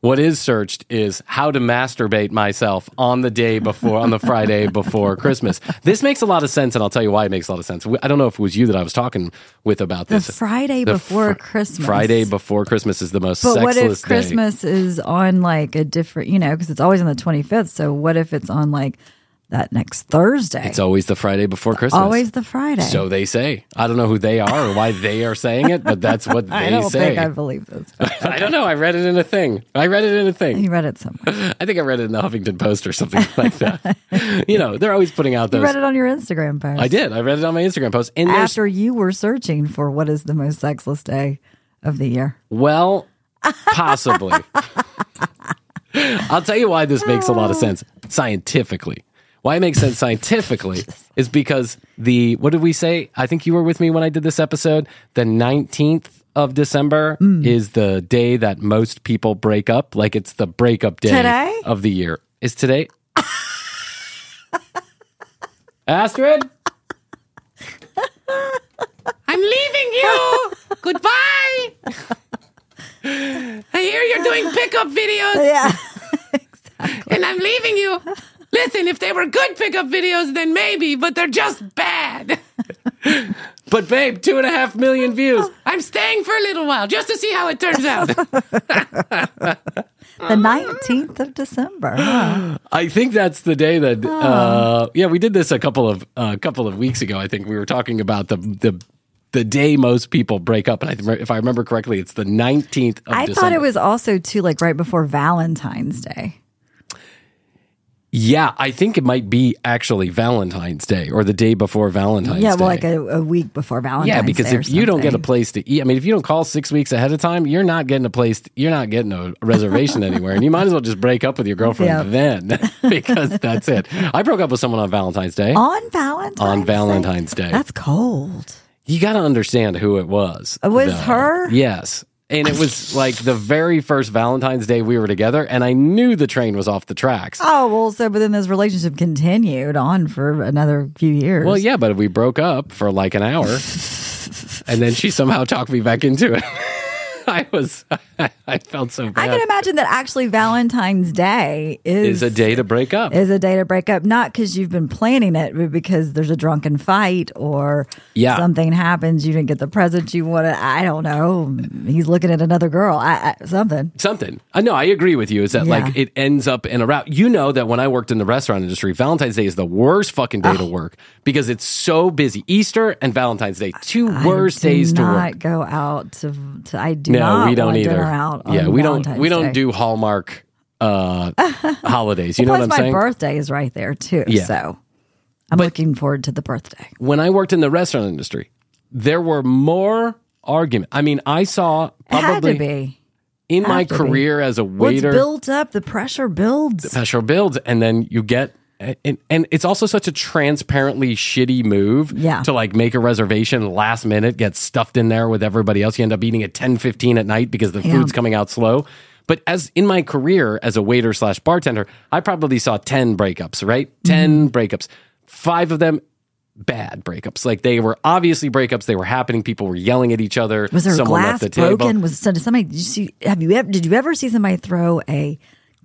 what is searched is how to masturbate myself on the day before on the Friday before Christmas. This makes a lot of sense and I'll tell you why it makes a lot of sense. I don't know if it was you that I was talking with about this. the. Friday The before fr- Christmas. Friday before Christmas is the most But what if Christmas is on like a different, you know, because it's always on the 25th. So what if it's on like that next Thursday? It's always the Friday before Christmas. always the Friday. So they say. I don't know who they are or why they are saying it, but that's what they say. I don't say. think I believe this. I don't know. I read it in a thing. I read it in a thing. You read it somewhere. I think I read it in the Huffington Post or something like that. you know, they're always putting out those. You read it on your Instagram post. I did. I read it on my Instagram post. And After you were searching for what is the most sexless day of the year. well, possibly. I'll tell you why this makes a lot of sense scientifically. Why it makes sense scientifically is because the what did we say? I think you were with me when I did this episode. The nineteenth of December Mm. is the day that most people break up. Like it's the breakup day Today? of the year. Is today? Astrid? I'm leaving you. Goodbye. I hear you're doing pickup videos. Yeah. And I'm leaving you. Listen, if they were good pickup videos, then maybe, but they're just bad. But babe, two and a half million views. I'm staying for a little while just to see how it turns out. The 19th of December. huh? I think that's the day that. Uh, yeah, we did this a couple of a couple of weeks ago. I think we were talking about the the the day most people break up, and I, th- if I remember correctly, it's the nineteenth of I December. thought it was also too like right before Valentine's Day. Yeah, I think it might be actually Valentine's Day or the day before Valentine's yeah, Day. well, like a, a week before Valentine's yeah, because Day if you don't get a place to eat, I mean, if you don't call six weeks ahead of time, you're not getting a place. You're not getting a reservation anywhere, and you might as well just break up with your girlfriend then, because that's it. I broke up with someone on Valentine's Day. on Valentine's on Valentine's Day. That's cold. You got to understand who it was. It was though. her? Yes. And it was like the very first Valentine's Day we were together, and I knew the train was off the tracks. Oh well, so but then this relationship continued on for another few years. Well, yeah, but we broke up for like an hour, and then she somehow talked me back into it. I was, I felt so I can imagine that actually Valentine's Day is Is a day to break up. is a day to break up, not because you've been planning it, but because there's a drunken fight or Yeah. something happens. You didn't get the present you wanted. I don't know. He's looking at another girl. I, I, something. Something. Uh, I know. I agree with you. Is that Yeah. like it ends up in a route? You know that when I worked in the restaurant industry, Valentine's Day is the worst fucking day to work because it's so busy. Easter and Valentine's Day, two worst do days to not work. go out to. to I do no, we don't either. dinner out. on yeah, we don't. Valentine's We don't Day. do Hallmark uh, holidays. You know Plus, what I'm saying? my saying? birthday is right there too. Yeah. So I'm looking forward to the birthday. when I worked in the restaurant industry, there were more arguments. I mean, I saw It had probably to be. in my Had to be. career as a it's waiter. built up. The pressure builds. pressure builds and then you get and, and it's also such a transparently shitty move Yeah. to like make a reservation last minute get stuffed in there with everybody else you end up eating at 10 15 at night because the Yeah. food's coming out slow but as in my career as a waiter slash bartender i probably saw 10 breakups right 10 Mm-hmm. breakups five of them bad breakups like they were obviously breakups they were happening people were yelling at each other Was there someone glass left the table broken? Was so did somebody? Did you see? Have you ever? Did you ever see somebody throw a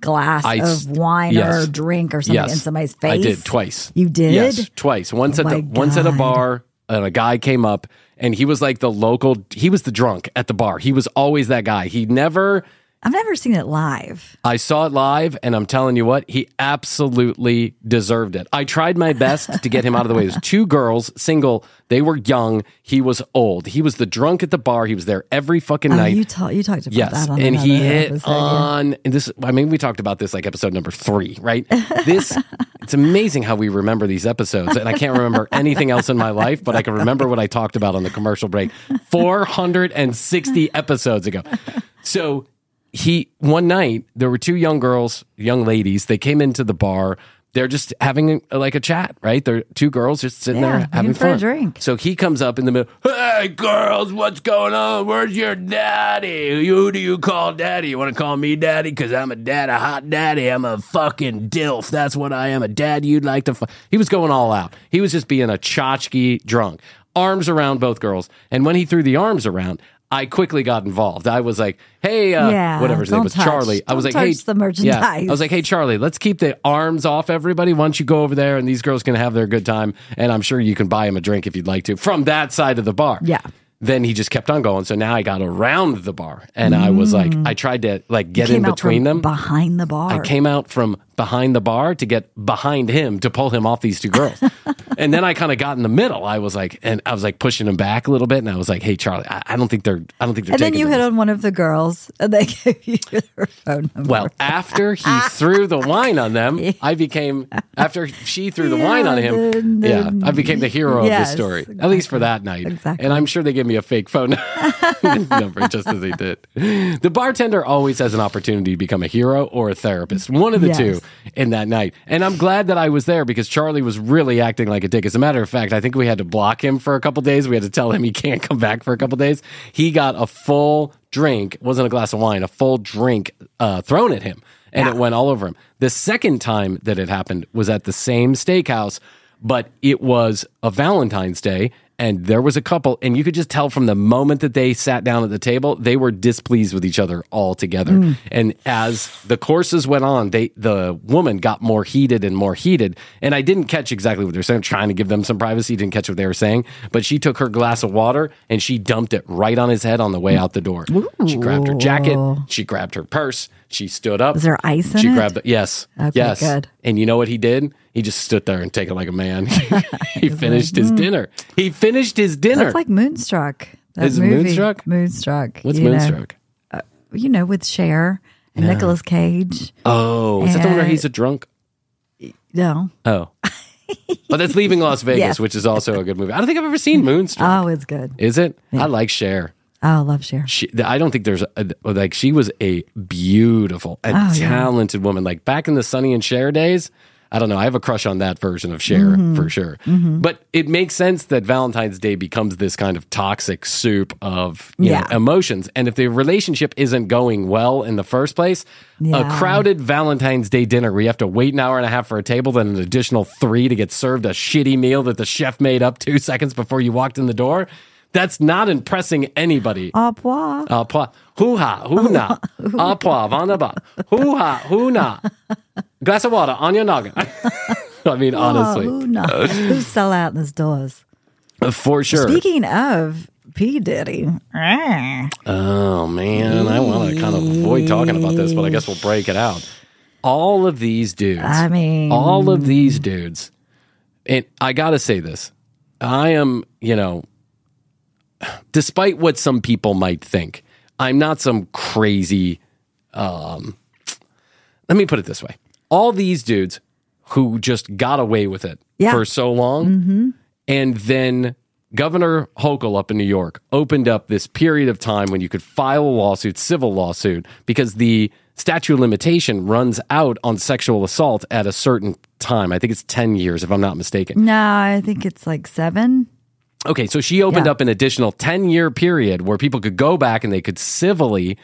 glass I of wine yes. or drink or something Yes. in somebody's face? I did twice. You did? Yes, twice. Once Oh at the my once at a bar, and a guy came up, and he was like the local. He was the drunk at the bar. He was always that guy. He never. I've never seen it live. I saw it live, and I'm telling you what, he absolutely deserved it. I tried my best to get him out of the way. There's two girls, single. They were young. He was old. He was the drunk at the bar. He was there every fucking Oh, night. you, ta- you talked about Yes, that on and he hit episode, yeah. on and this. I mean, we talked about this like episode number three, right? This it's amazing how we remember these episodes, and I can't remember anything else in my life, but I can remember what I talked about on the commercial break four hundred and sixty episodes ago. So he one night there were two young girls, young ladies. They came into the bar. They're just having like a chat, right? They're two girls just sitting Yeah, there having for a fun. drink. So he comes up in the middle. Hey, girls, what's going on? Where's your daddy? Who do you call daddy? You want to call me daddy? Because I'm a dad, a hot daddy. I'm a fucking dilf. That's what I am. A dad you'd like to. Fu-. He was going all out. He was just being a tchotchke drunk. Arms around both girls. And when he threw the arms around, I quickly got involved. I was like, hey, uh, Yeah, whatever his name was, touch- Charlie. I was like, hey, the Yeah. merchandise. I was like, hey, Charlie, let's keep the arms off everybody. Why don't you go over there and these girls can have their good time? And I'm sure you can buy him a drink if you'd like to from that side of the bar. Yeah. Then he just kept on going. So now I got around the bar and I was like, I tried to like get You in between from them. behind the bar. I came out from behind the bar to get behind him to pull him off these two girls. and then I kind of got in the middle. I was like, and I was like pushing him back a little bit. And I was like, hey, Charlie, I, I don't think they're, I don't think they're and then you hit on one of the girls, and they gave you their phone number. Well, after he threw the wine on them, I became after she threw the wine on him. then- yeah, I became the hero of the Yes, story, at least for that night. Exactly. And I'm sure they gave me a fake phone number just as they did. The bartender always has an opportunity to become a hero or a therapist, one of the Yes. two. In that night. And I'm glad that I was there because Charlie was really acting like a dick. As a matter of fact, I think we had to block him for a couple days. We had to tell him he can't come back for a couple days. He got a full drink, wasn't a glass of wine, a full drink uh, thrown at him. And it went all over him. The second time that it happened was at the same steakhouse, but it was a Valentine's Day and there was a couple and you could just tell from the moment that they sat down at the table they were displeased with each other altogether. Mm. and as the courses went on they the woman got more heated and more heated. And i didn't catch exactly what they were saying. Trying to give them some privacy. Didn't catch what they were saying. But she took her glass of water and she dumped it right on his head on the way out the door. She grabbed her jacket. She grabbed her purse she stood up Was there ice in she it? She grabbed it. yes Okay, yes good. and you know what he did he just stood there and take it like a man he finished his dinner he finished his dinner That's like Moonstruck. That Is it movie. Moonstruck? Moonstruck. What's you know. Moonstruck? Uh, you know, with Cher and No. Nicolas Cage. Oh, is that the one where he's a drunk? No. Oh. but that's Leaving Las Vegas, Yes. which is also a good movie. I don't think I've ever seen Moonstruck. Oh, it's good. Is it? I like Cher. Oh, I love Cher. She, I don't think there's a, like she was a beautiful and Oh, yeah. talented woman. Like back in the Sonny and Cher days, I don't know. I have a crush on that version of Cher Mhm. for sure. Mhm. But it makes sense that Valentine's Day becomes this kind of toxic soup of you know, emotions. And if the relationship isn't going well in the first place, a crowded Valentine's Day dinner where you have to wait an hour and a half for a table, then an additional three to get served a shitty meal that the chef made up two seconds before you walked in the door. That's not impressing anybody. Au revoir. Au revoir. Hoo ha, hoo na. Au revoir, vanaba. Hoo ha, hoo na. Glass of water on your noggin. I mean, honestly. Oh, no. Who sell out in doors? stores? For sure. Speaking of P. Diddy. Oh, man. I want to kind of avoid talking about this, but I guess we'll break it out. All of these dudes. I mean- all of these dudes. And I got to say this. I am, you know, despite what some people might think, I'm not some crazy. Um, let me put it this way: all these dudes who just got away with it Yeah. for so long, Mm-hmm. and then Governor Hochul up in New York opened up this period of time when you could file a lawsuit, civil lawsuit, because the statute of limitation runs out on sexual assault at a certain time. I think it's 10 years, if I'm not mistaken. No, I think it's like seven. Okay, so she opened Yeah. up an additional 10 year period where people could go back and they could civilly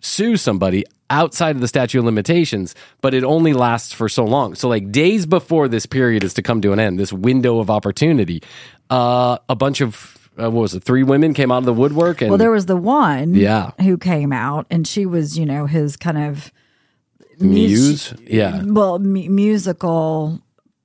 sue somebody outside of the statute of limitations, but it only lasts for so long. So, like days before this period is to come to an end, this window of opportunity, uh, a bunch of, uh, what was it, three women came out of the woodwork and well, there was the one Yeah. who came out, and she was, you know, his kind of Muse. Yeah. well mu- musical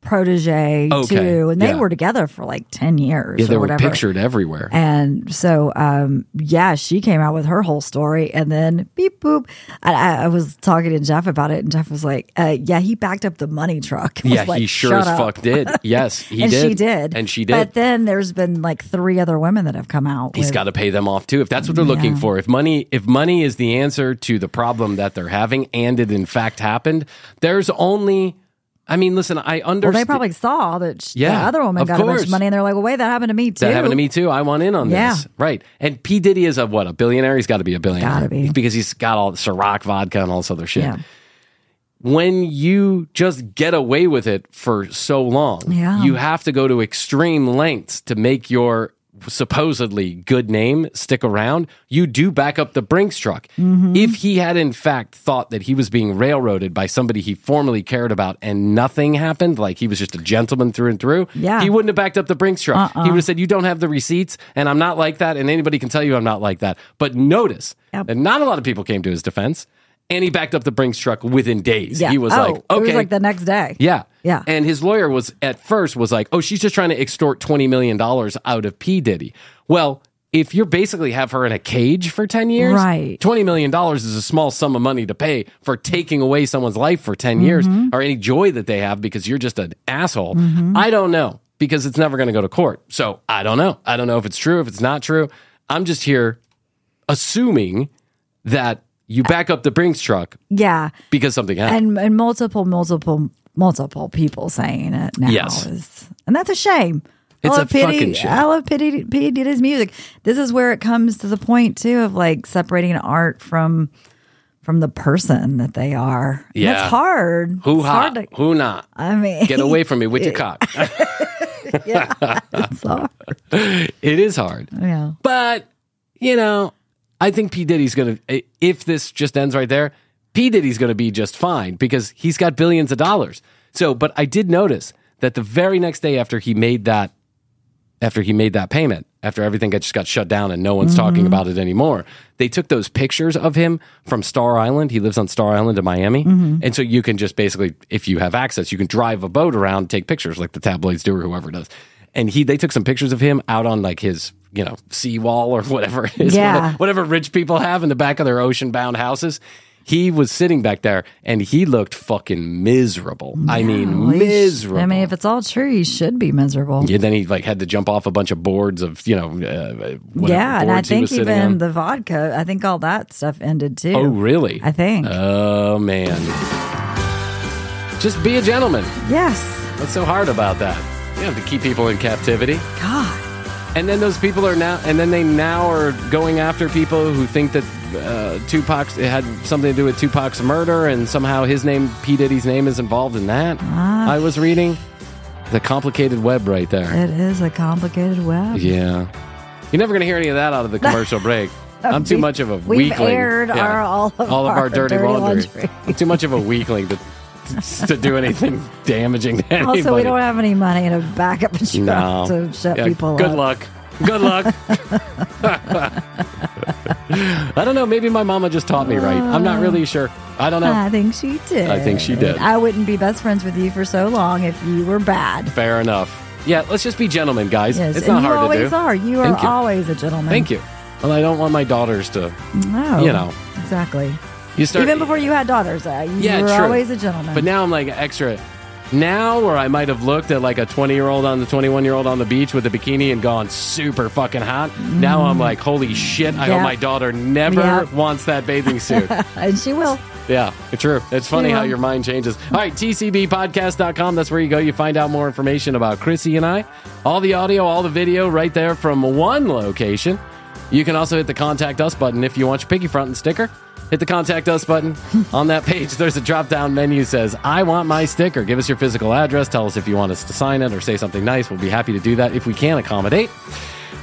protege Okay, too, and they yeah. were together for like ten years. Yeah, they or were pictured everywhere. And so, um, yeah, she came out with her whole story, and then beep boop. I, I, I was talking to Jeff about it, and Jeff was like, uh, "Yeah, he backed up the money truck." Yeah, like, he sure as up." fuck did. Yes, he and did. she did, And she did. But then there's been like three other women that have come out. He's got to pay them off too. If that's what they're looking Yeah. for, if money if money is the answer to the problem that they're having, and it in fact happened, there's only. I mean, listen, I understand. Well, they probably saw that sh- Yeah, the other woman got a bunch of money, and they're like, "Well, wait, that happened to me too." that happened to me too. I want in on Yeah. this, right? And P Diddy is a what? A billionaire? He's got to be a billionaire. Gotta be. because he's got all the Ciroc vodka and all this other shit. Yeah. When you just get away with it for so long, Yeah. you have to go to extreme lengths to make your supposedly good name stick around. You do back up the Brinks truck. Mm-hmm. If he had in fact thought that he was being railroaded by somebody he formerly cared about and nothing happened, like he was just a gentleman through and through, Yeah. he wouldn't have backed up the Brinks truck. Uh-uh. He would have said, You don't have the receipts, and I'm not like that, and anybody can tell you I'm not like that. But notice and not a lot of people came to his defense, and he backed up the Brinks truck within days. Yeah. He was oh, like, Okay. it was like the next day. Yeah. Yeah. And his lawyer was at first was like, "Oh, she's just trying to extort 20 million dollars out of P Diddy." Well, if you basically have her in a cage for 10 years, Right. 20 million dollars is a small sum of money to pay for taking away someone's life for 10 years Mhm. or any joy that they have because you're just an asshole. Mhm. I don't know because it's never going to go to court. So, I don't know. I don't know if it's true, if it's not true. I'm just here assuming that you back up the Brinks truck Yeah, because something happened. and and multiple, multiple, multiple people saying it now. Yes. is, and that's a shame. It's I a love P. fucking shame. I love P. Diddy- P. Diddy's music. This is where it comes to the point too of like separating art from from the person that they are. And Yeah. It's hard. Who It's hot? hard to- Who not? I mean, Get away from me with your cock. yeah, it's hard. it is hard. Yeah. But, you know, I think P. Diddy's going to, if this just ends right there, P. Diddy's going to be just fine because he's got billions of dollars. So, but I did notice that the very next day after he made that, after he made that payment, after everything got, just got shut down and no one's talking Mhm. about it anymore, they took those pictures of him from Star Island. He lives on Star Island in Miami. Mhm. And so you can just basically, if you have access, you can drive a boat around, take pictures like the tabloids do or whoever does. And he, they took some pictures of him out on like his, you know, seawall or whatever it is, Yeah. whatever, whatever rich people have in the back of their ocean bound houses. He was sitting back there and he looked fucking miserable. I mean, he sh- miserable. I mean, if it's all true, he should be miserable. yeah, then he like had to jump off a bunch of boards of, you know, uh, whatever yeah, and I think even on. the vodka, I think all that stuff ended too. Oh, really? I think. Oh, man. Just be a gentleman. yes. What's so hard about that? You have to keep people in captivity. God. And then those people are now, and then they now are going after people who think that uh, Tupac's had something to do with Tupac's murder, and somehow his name, P Diddy's name, is involved in that. Ah. I was reading the complicated web right there. It is a complicated web. Yeah, you're never going to hear any of that out of the commercial break. I'm too much of a we've weakling. aired our- all of our dirty, dirty laundry. laundry. I'm too much of a weakling to to do anything damaging to anybody. Also, we don't have any money up a truck No. to shut Yeah, people good up. Good luck. Good luck. I don't know. Maybe my mama just taught me right. I'm not really uh, sure. I don't know. I think she did. I think she did. I wouldn't be best friends with you for so long if you were bad. Fair enough. Yeah, let's just be gentlemen, guys. Yes, it's and not you hard always to do. are. You are you. always a gentleman. Thank you. Well, I don't want my daughters to. No, You know. exactly. You start Even before you had daughters, uh, you Yeah, were true. always a gentleman. But now I'm like extra. Now, where I might have looked at like a 20 year old on the 21 year old on the beach with a bikini and gone super fucking hot. Now I'm like, holy shit! I Yeah. hope my daughter never Yeah. wants that bathing suit. and she will. Yeah, it's true. It's funny how your mind changes. All right, tcbpodcast.com. That's where you go. You find out more information about Krissy and I. All the audio, all the video right there from one location. You can also hit the contact us button if you want your piggy front and sticker. Hit the contact us button on that page. There's a drop down menu says, I want my sticker. Give us your physical address. Tell us if you want us to sign it or say something nice. We'll be happy to do that if we can accommodate.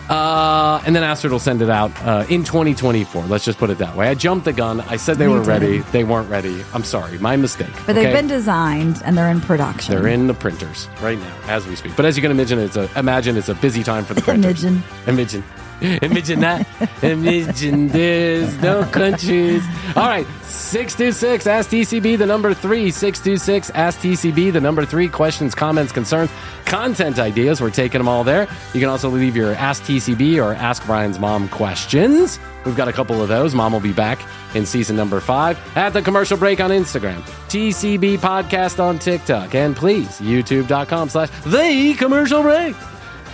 Uh, and then Astrid will send it out uh, in 2024. Let's just put it that way. I jumped the gun. I said they You were did. ready. They weren't ready. I'm sorry. My mistake. But they've been designed and they're in production. They're in the printers right now as we speak. But as you can imagine, it's a imagine it's a busy time for the printers. Imagine. Imagine. Imagine that. Imagine there's no countries. All right. 626 Ask TCB, the number three. 626 Ask TCB, the number three. Questions, comments, concerns, content ideas. We're taking them all there. You can also leave your Ask TCB or Ask Bryan's Mom questions. We've got a couple of those. Mom will be back in season number five at the commercial break on Instagram, TCB podcast on TikTok, and please, youtube.com slash the commercial break,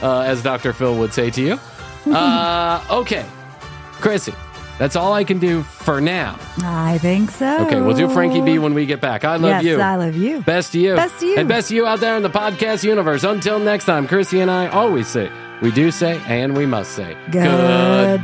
uh, as Dr. Phil would say to you. Uh, okay, Krissy, that's all I can do for now. I think so. Okay, we'll do Frankie B when we get back. I love yes, you. I love you. Best to you. Best to you. And best to you out there in the podcast universe. Until next time, Krissy and I always say, we do say, and we must say, Goodbye.